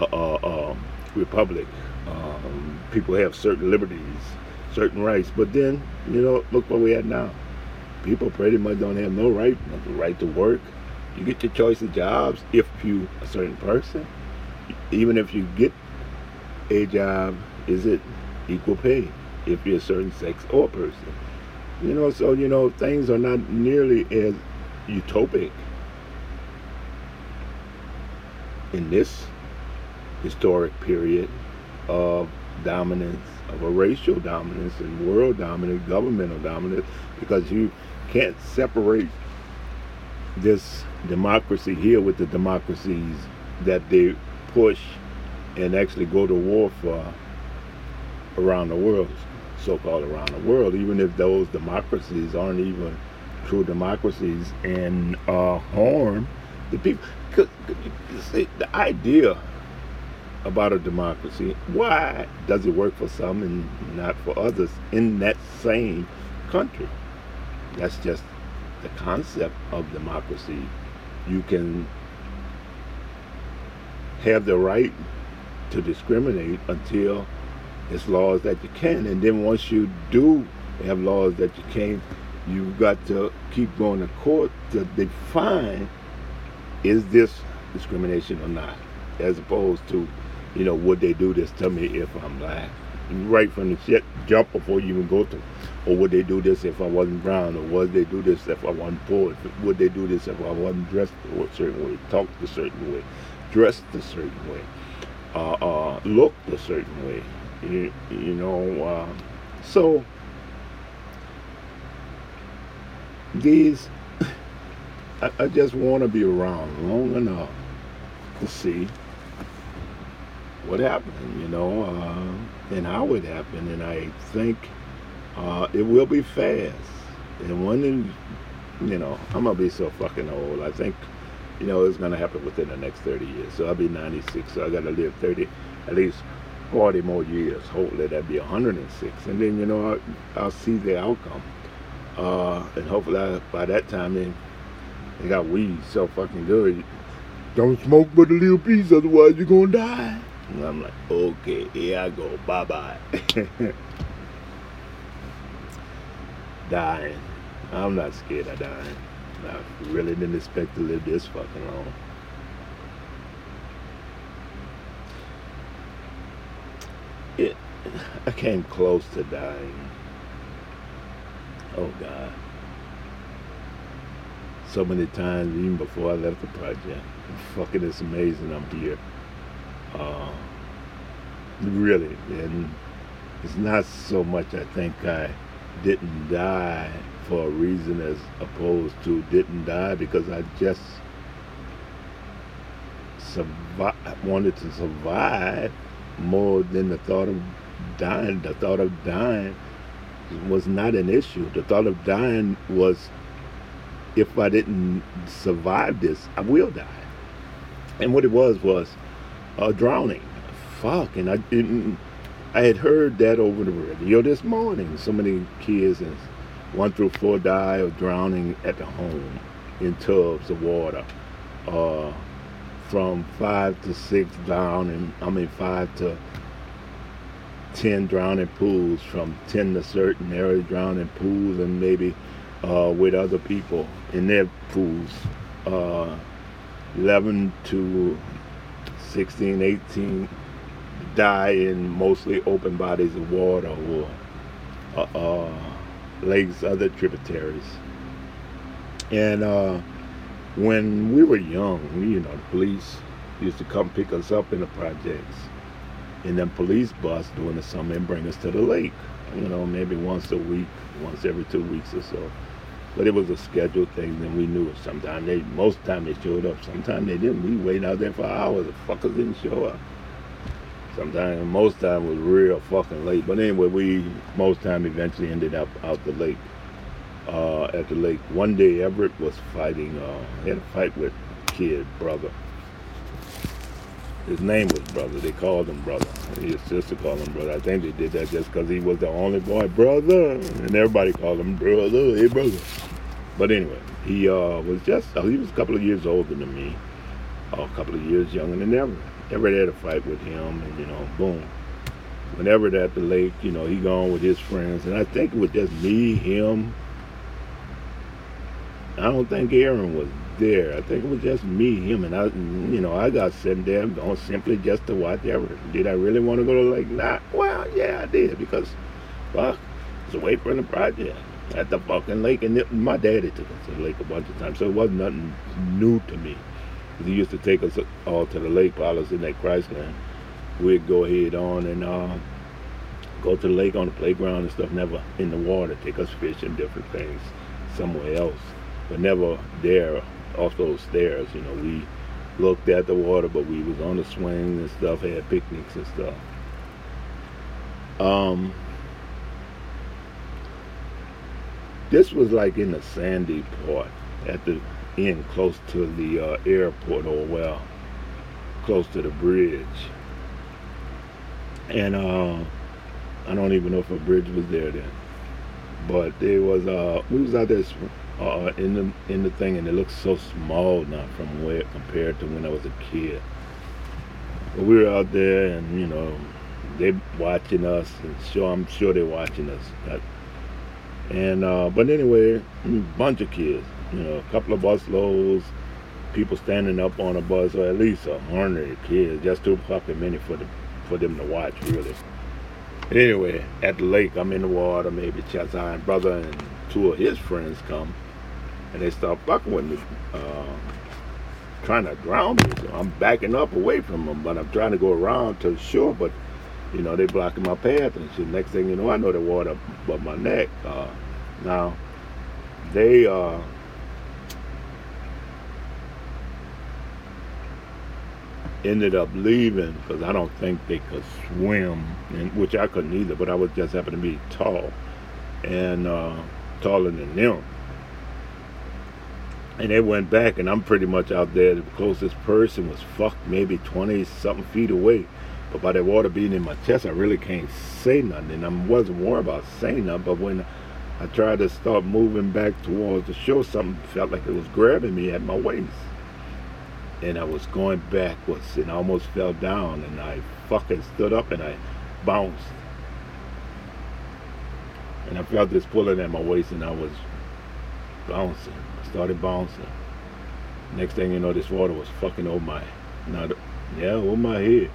uh, uh, republic. Um, people have certain liberties, certain rights, but then you know, look what we have now. People pretty much don't have no right, no right to work. You get your choice of jobs if you a certain person. Even if you get a job, is it equal pay if you're a certain sex or person? You know, so you know things are not nearly as utopic in this historic period of dominance, of a racial dominance and world dominance, governmental dominance, because you can't separate this democracy here with the democracies that they push and actually go to war for around the world, so-called around the world, even if those democracies aren't even true democracies and uh, harm the people. Cause, see, the idea about a democracy. Why does it work for some and not for others in that same country? That's just the concept of democracy. You can have the right to discriminate until it's laws that you can. And then once you do have laws that you can't, you've got to keep going to court to define is this discrimination or not, as opposed to you know, would they do this to me if I'm black? Right from the jump before you even go to, or would they do this if I wasn't brown, or would they do this if I wasn't poor? Would they do this if I wasn't dressed a certain way, talked a certain way, dressed a certain way, uh, uh, looked a certain way? You, you know, uh, so these, I, I just want to be around long enough to see what happened, you know, uh, and how it happened. And I think uh, it will be fast. And one, when, you know, I'm going to be so fucking old. I think, you know, it's going to happen within the next 30 years. So I'll be 96, so I got to live 30, at least 40 more years. Hopefully that'd be 106. And then, you know, I'll, I'll see the outcome. Uh, and hopefully I, by that time, then, they got weed so fucking good. Don't smoke but a little piece, otherwise you're going to die. And I'm like, okay, here I go. Bye bye. dying. I'm not scared of dying. I really didn't expect to live this fucking long. It, I came close to dying. Oh God. So many times, even before I left the project. Fucking, it's amazing I'm here. Uh, really. And it's not so much I think I didn't die for a reason as opposed to didn't die because I just wanted to survive more than the thought of dying. The thought of dying was not an issue. The thought of dying was if I didn't survive this, I will die. And what it was was uh, drowning. Fuck, and I didn't. I had heard that over the radio this morning. So many kids and one through four die of drowning at the home in tubs of water. Uh, from five to six drowning. I mean five to ten drowning pools. From ten to certain areas drowning pools, and maybe uh, with other people in their pools. Uh, 11 to 16, 18 die in mostly open bodies of water or uh, uh, lakes, other tributaries. And uh, when we were young, you know, the police used to come pick us up in the projects in them police bus during the summer and bring us to the lake. You know, maybe once a week, once every two weeks or so. But it was a scheduled thing, and we knew it. Sometimes they, most time they showed up. Sometimes they didn't. We waited out there for hours. The fuckers didn't show up. Sometimes, most time was real fucking late. But anyway, we most time eventually ended up out the lake. Uh, at the lake. One day, Everett was fighting. Uh, had a fight with kid brother. His name was Brother. They called him Brother. His sister called him Brother. I think they did that just because he was the only boy, Brother, and everybody called him Brother. Hey, Brother. But anyway, he uh, was just, uh, he was a couple of years older than me, a couple of years younger than Everett. Everett had a fight with him, and, you know, boom. Whenever they at the lake, you know, he gone with his friends, and I think it was just me, him. I don't think Aaron was there. I think it was just me, him, and I, you know, I got sitting there going simply just to watch Everett. Did I really want to go to the lake? Not. Well, yeah, I did, because, fuck, it's away from the project at the fucking lake. And it, my daddy took us to the lake a bunch of times, so it wasn't nothing new to me. He used to take us all to the lake while I was in that Chrysler. We'd go ahead on and uh, go to the lake on the playground and stuff, never in the water, take us fishing, different things somewhere else, but never there off those stairs. You know, we looked at the water, but we was on the swing and stuff, had picnics and stuff. Um, This was like in the sandy part at the end, close to the uh, airport, or well, close to the bridge. And uh, I don't even know if a bridge was there then, but there was. Uh, we was out there uh, in the in the thing, and it looks so small now from where compared to when I was a kid. But we were out there, and you know, they watching us, and sure, I'm sure they're watching us. And uh, but anyway, bunch of kids, you know, a couple of bus loads, people standing up on a bus, or at least a hundred kids, just too fucking many for the for them to watch, really. Anyway, at the lake, I'm in the water, maybe Chazai and brother and two of his friends come, and they start fucking with me, uh, trying to drown me. So I'm backing up away from them, but I'm trying to go around to the shore, but you know, they blocking my path and shit. Next thing you know, I know the water above my neck. Uh, now, they uh, ended up leaving because I don't think they could swim, and, which I couldn't either. But I was just happened to be tall and uh, taller than them. And they went back, and I'm pretty much out there. The closest person was fucked maybe 20 something feet away. But by the water being in my chest, I really can't say nothing. And I wasn't worried about saying nothing. But when I tried to start moving back towards the shore, something felt like it was grabbing me at my waist. And I was going backwards and I almost fell down. And I fucking stood up and I bounced. And I felt this pulling at my waist and I was bouncing. I started bouncing. Next thing you know, this water was fucking over my, not, yeah, over my head.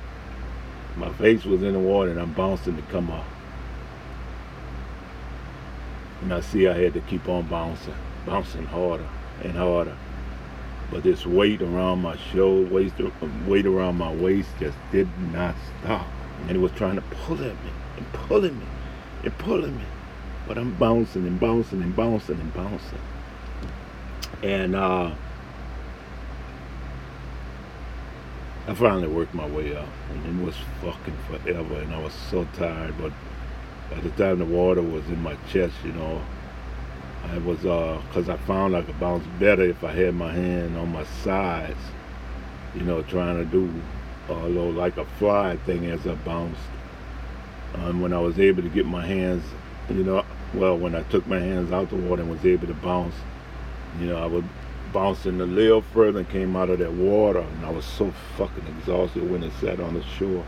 My face was in the water and I'm bouncing to come up. And I see I had to keep on bouncing, bouncing harder and harder. But this weight around my shoulder, weight, weight around my waist just did not stop. And it was trying to pull at me and pulling me and pulling me. But I'm bouncing and bouncing and bouncing and bouncing. And uh, I finally worked my way up. And it was fucking forever. And I was so tired. But by the time the water was in my chest, you know, I was, uh, cause I found I could bounce better if I had my hand on my sides, you know, trying to do a little like a fly thing as I bounced. Um, when I was able to get my hands, you know, well, when I took my hands out the water and was able to bounce, you know, I would bounce in a little further and came out of that water, and I was so fucking exhausted when I sat on the shore.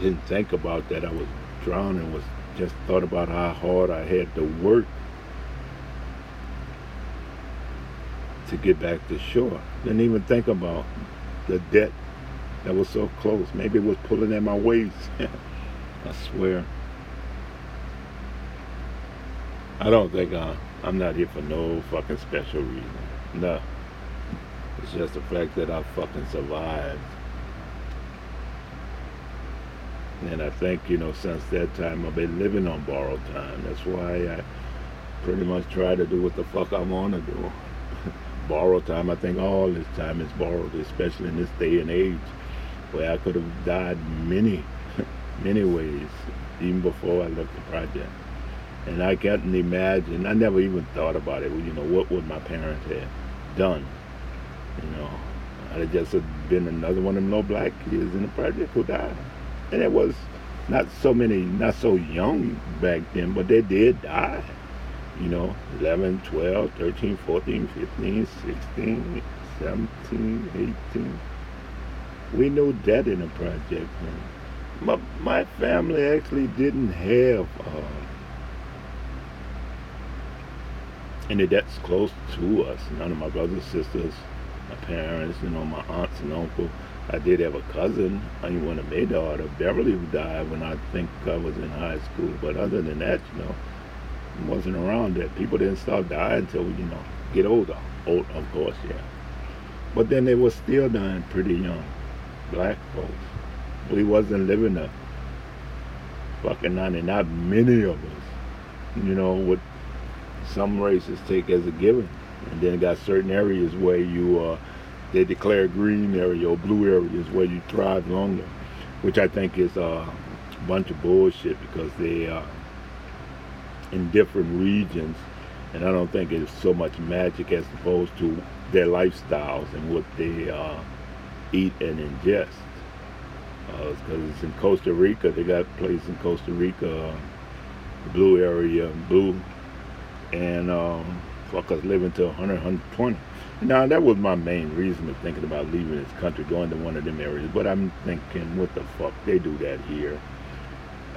Didn't think about that. I was drowning. Was just thought about how hard I had to work to get back to shore. Didn't even think about the debt that was so close. Maybe it was pulling at my waist. I swear. I don't think I, I'm not here for no fucking special reason. No. It's just the fact that I fucking survived. And I think, you know, since that time I've been living on borrowed time. That's why I pretty much try to do what the fuck I want to do. borrowed time, I think all this time is borrowed, especially in this day and age where I could have died many, many ways, even before I left the project. And I can't imagine, I never even thought about it, you know, what would my parents have done? You know, I'd just have just been another one of them little black kids in the project who died. And it was not so many, not so young back then, but they did die. You know, 11, 12, 13, 14, 15, 16, 17, 18. We knew that in the project. Man. My, my family actually didn't have uh, any that's close to us. None of my brothers, sisters, my parents, you know, my aunts and uncle. I did have a cousin, I mean, one of my daughter, Beverly, who died when I think I was in high school. But other than that, you know, wasn't around that. People didn't start dying until, you know, get older. Old, of course, yeah. But then they were still dying pretty young. Black folks. We wasn't living a fucking 90, not many of us. You know, what some races take as a given. And then got certain areas where you, uh, they declare green area or blue areas where you thrive longer, which I think is a bunch of bullshit because they are in different regions. And I don't think it's so much magic as opposed to their lifestyles and what they uh, eat and ingest. Because uh, it's in Costa Rica, they got a place in Costa Rica, uh, blue area, blue and um, fuck us living to 100, 120. Now that was my main reason of thinking about leaving this country, going to one of them areas. But I'm thinking, what the fuck? They do that here.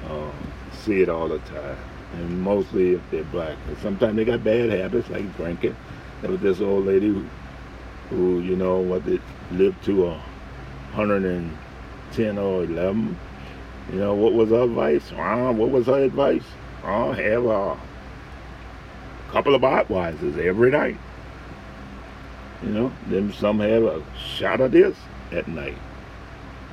Um, see it all the time, and mostly if they're black. And sometimes they got bad habits like drinking. There was this old lady who, who you know, what they lived to a 110 or 11. You know, what was her advice? Uh, what was her advice? Oh, have a couple of Budweisers every night. You know, then some have a shot of this at night.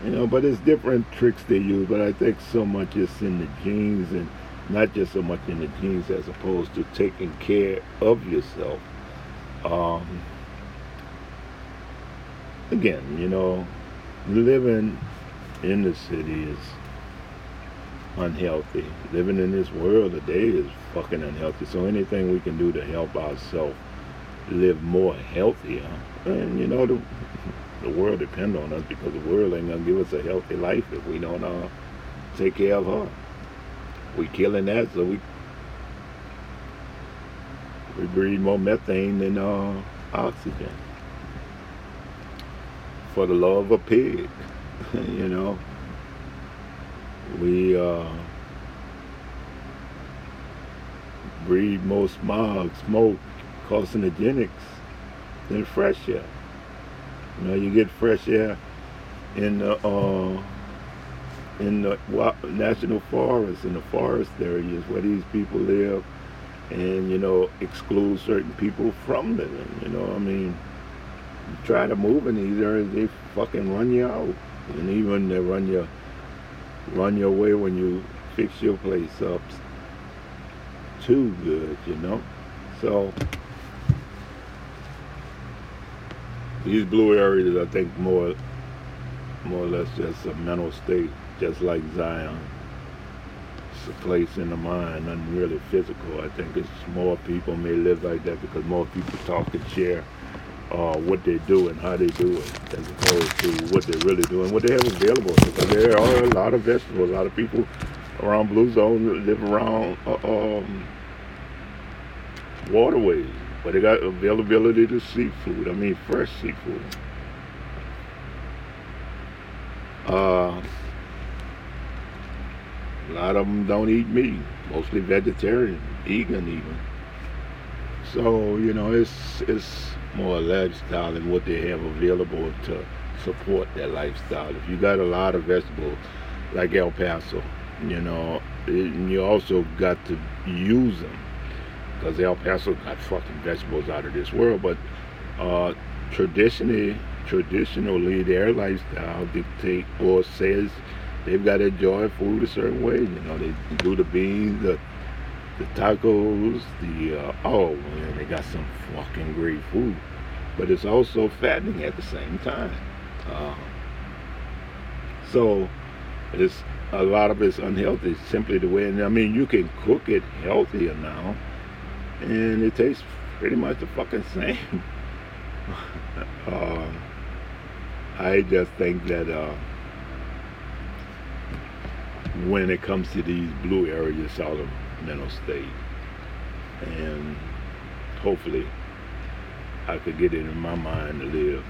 You know, but it's different tricks they use. But I think so much is in the genes and not just so much in the genes as opposed to taking care of yourself. Um, again, you know, living in the city is unhealthy. Living in this world today is fucking unhealthy. So anything we can do to help ourselves live more healthier, and you know the the world depend on us because the world ain't gonna give us a healthy life if we don't uh, take care of her. We killing that, so we we breathe more methane than uh, oxygen. For the love of a pig, you know we uh, breathe more smog, smoke, carcinogenics than fresh air. You know, you get fresh air in the uh, in the national forests, in the forest areas where these people live, and you know, exclude certain people from living. You know, I mean, you try to move in these areas, they fucking run you out. and even they run your run your way when you fix your place up too good, you know. So these blue areas, I think, more more or less just a mental state, just like Zion. It's a place in the mind, nothing really physical. I think it's more people may live like that because more people talk and share uh, what they do and how they do it, as opposed to what they're really doing, what they have available. Because there are a lot of vegetables. A lot of people around Blue Zone live around uh, um, waterways, but they got availability to seafood. I mean, fresh seafood. Uh, a lot of them don't eat meat, mostly vegetarian, vegan even. So you know, it's it's more lifestyle and what they have available to support that lifestyle. If you got a lot of vegetables, like El Paso, you know, it, you also got to use them because El Paso got fucking vegetables out of this world. But uh, traditionally, traditionally, their lifestyle dictate or says they've got to enjoy food a certain way. You know, they do the beans, the the tacos, the uh, oh man, they got some fucking great food, but it's also fattening at the same time. Uh, so it's a lot of it's unhealthy simply the way. And I mean, you can cook it healthier now, and it tastes pretty much the fucking same. uh, I just think that uh, when it comes to these blue areas, all of mental state. And hopefully I could get it in my mind to live,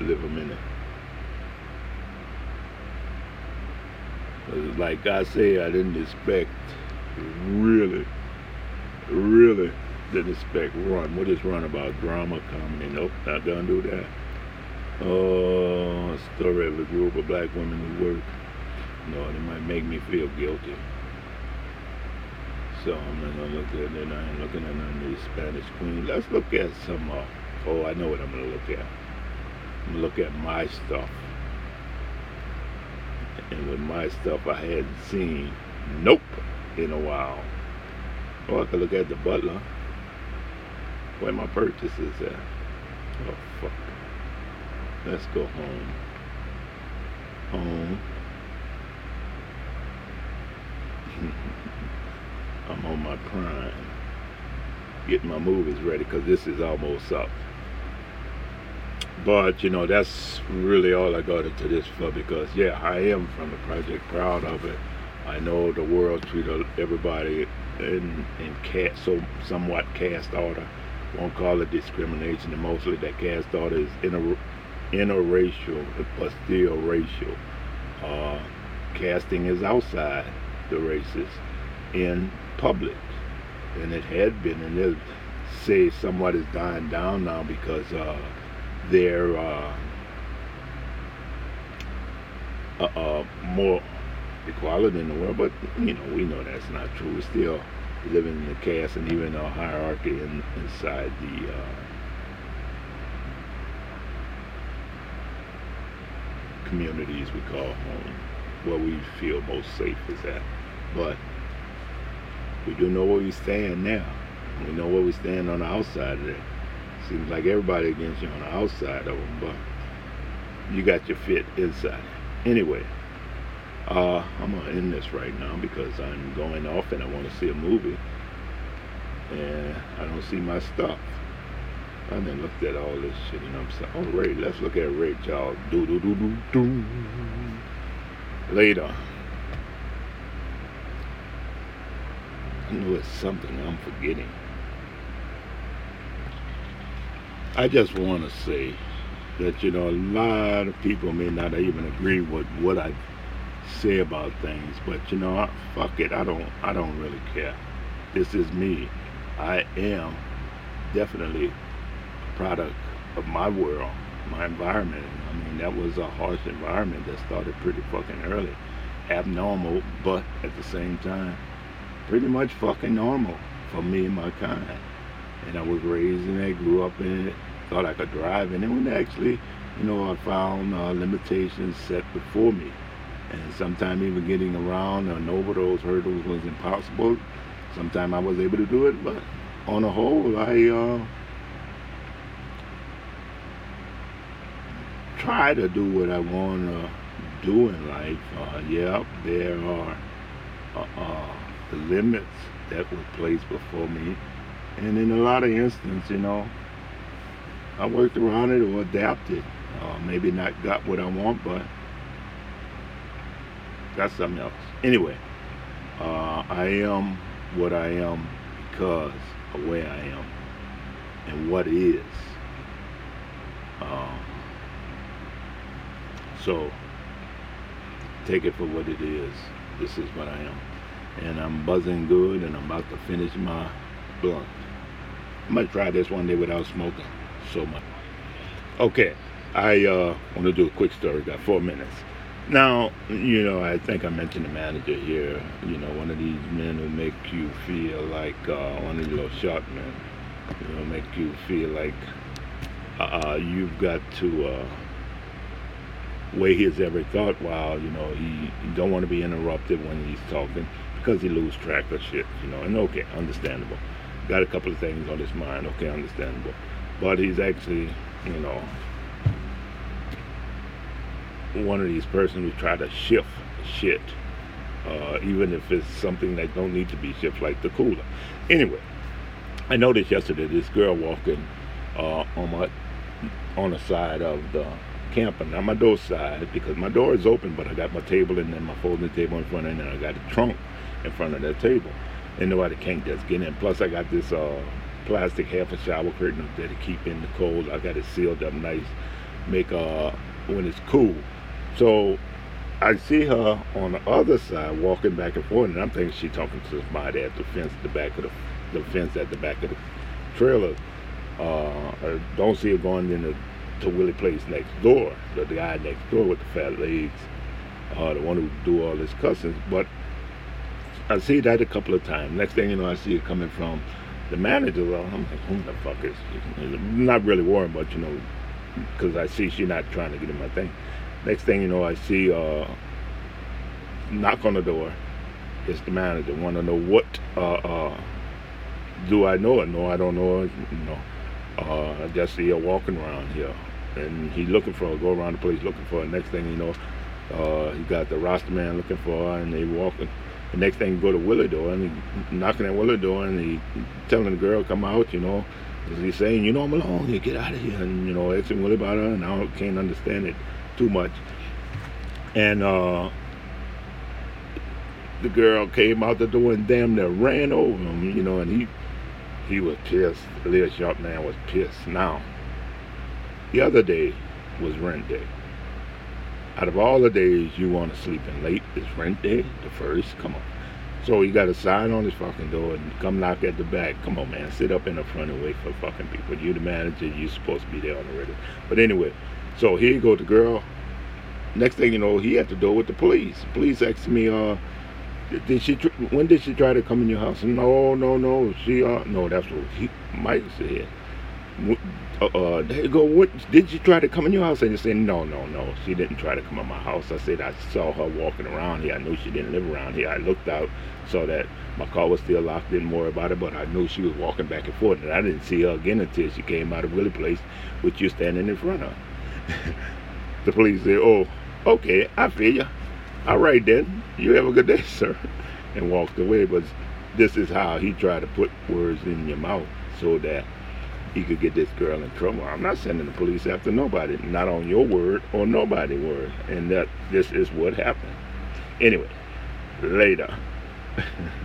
live a minute. Like I say, I didn't expect, really, really didn't expect Run. What is Run about? Drama, comedy? Nope, not gonna do that. Oh, story of a group of black women who work. No, it might make me feel guilty. So I'm not gonna look at it. I ain't looking at none of these Spanish queens. Let's look at some. Uh, oh, I know what I'm gonna look at. I'm gonna look at my stuff. And with my stuff, I hadn't seen. Nope, in a while. Oh, I could look at the butler. Where my purchases at? Oh fuck. Let's go home. Home. I'm on my prime. Getting my movies ready because this is almost up. But, you know, that's really all I got into this for because, yeah, I am from the project, proud of it. I know the world treated everybody in, in caste, so somewhat caste order. Won't call it discrimination, and mostly that caste order is inter, interracial, but still racial. Uh, casting is outside the races in public and it had been and they say somewhat is dying down now because uh, they're uh, uh, uh, more equality in the world but you know we know that's not true we're still living in the caste and even a hierarchy in, inside the uh, communities we call home where we feel most safe is at but we do know where we stand now. We know where we stand on the outside of it. Seems like everybody against you on the outside of them, but you got your fit inside. Anyway, uh, I'm gonna end this right now because I'm going off and I want to see a movie, and I don't see my stuff. I done looked at all this shit, and I'm saying, oh, Ray, let's look at Ray Charles. Do do do do do. Later. I know it's something I'm forgetting. I just want to say that, you know, a lot of people may not even agree with what I say about things, but, you know, fuck it. I don't, I don't really care. This is me. I am definitely a product of my world, my environment. I mean, that was a harsh environment that started pretty fucking early. Abnormal, but at the same time, pretty much fucking normal for me and my kind. And I was raised in it, grew up in it, thought I could drive in it. When actually, you know, I found uh, limitations set before me. And sometimes even getting around and over those hurdles was impossible. Sometimes I was able to do it, but on the whole, I uh, try to do what I want to do in life. Uh, yeah, there are uh, uh, the limits that were placed before me. And in a lot of instances, you know, I worked around it or adapted. Uh, maybe not got what I want, but that's something else. Anyway, uh, I am what I am because of where I am and what is. Um, so take it for what it is. This is what I am. And I'm buzzing good and I'm about to finish my blunt. I'm going to try this one day without smoking so much. Okay, I uh, want to do a quick story. Got four minutes. Now, you know, I think I mentioned the manager here. You know, one of these men who make you feel like uh, one of these little short men. You know, make you feel like uh, you've got to uh, weigh his every thought while you know he, he don't want to be interrupted when he's talking because he lose track of shit. You know, and okay, understandable. Got a couple of things on his mind. Okay, understandable. But he's actually, you know, one of these persons who try to shift shit, uh, even if it's something that don't need to be shift, like the cooler. Anyway, I noticed yesterday this girl walking uh, on my on the side of the camper, not my door side, because my door is open, but I got my table and then my folding table in front, and then I got a trunk in front of that table, and nobody can't just get in. Plus, I got this uh, plastic half a shower curtain up there to keep in the cold. I got it sealed up nice, make uh when it's cool. So I see her on the other side walking back and forth, and I'm thinking she's talking to somebody at the fence, the back of the, the fence at the back of the trailer. Uh, I don't see her going in the, to Willie Place next door, the, the guy next door with the fat legs, uh, the one who do all this cussing. But I see that a couple of times. Next thing you know, I see it coming from the manager. Well, I'm like, who the fuck is? Not really worried, but you know, because I see she's not trying to get in my thing. Next thing you know, I see uh, knock on the door. It's the manager. Want to know what? Uh, uh, do I know it? No, I don't know it. No. Uh, I just see her walking around here, and he looking for her. Go around the place looking for her. Next thing you know, uh, he got the roster man looking for her, and they walking. The next thing, you go to Willie door, and he knocking at Willie door, and he telling the girl come out. You know, he's saying, you know, I'm alone here. Get out of here. And you know, asking Willie about her, and I can't understand it too much. And uh, the girl came out the door and damn near ran over him, you know, and he he was pissed. The little sharp man was pissed. Now, the other day was rent day. Out of all the days you want to sleep in late, is rent day, the first. Come on. So he got a sign on his fucking door and come knock at the back. Come on, man. Sit up in the front and wait for fucking people. You're the manager. You're supposed to be there on the already. But anyway, so here you go, the girl. Next thing you know, he had to deal with the police. Police asked me, uh, did she? When did she try to come in your house? No, no, no. She, uh, no. That's what he Mike said. Uh, uh, there you go. What did she try to come in your house? And you said, no, no, no. She didn't try to come in my house. I said I saw her walking around here. I knew she didn't live around here. I looked out, saw that my car was still locked. Didn't worry about it, but I knew she was walking back and forth, and I didn't see her again until she came out of Willie Place, with you're standing in front of. the police said, oh, okay, I feel you. All right then, you have a good day, sir, and walked away. But this is how he tried to put words in your mouth so that he could get this girl in trouble. I'm not sending the police after nobody, not on your word or nobody word. And that this is what happened. Anyway, later.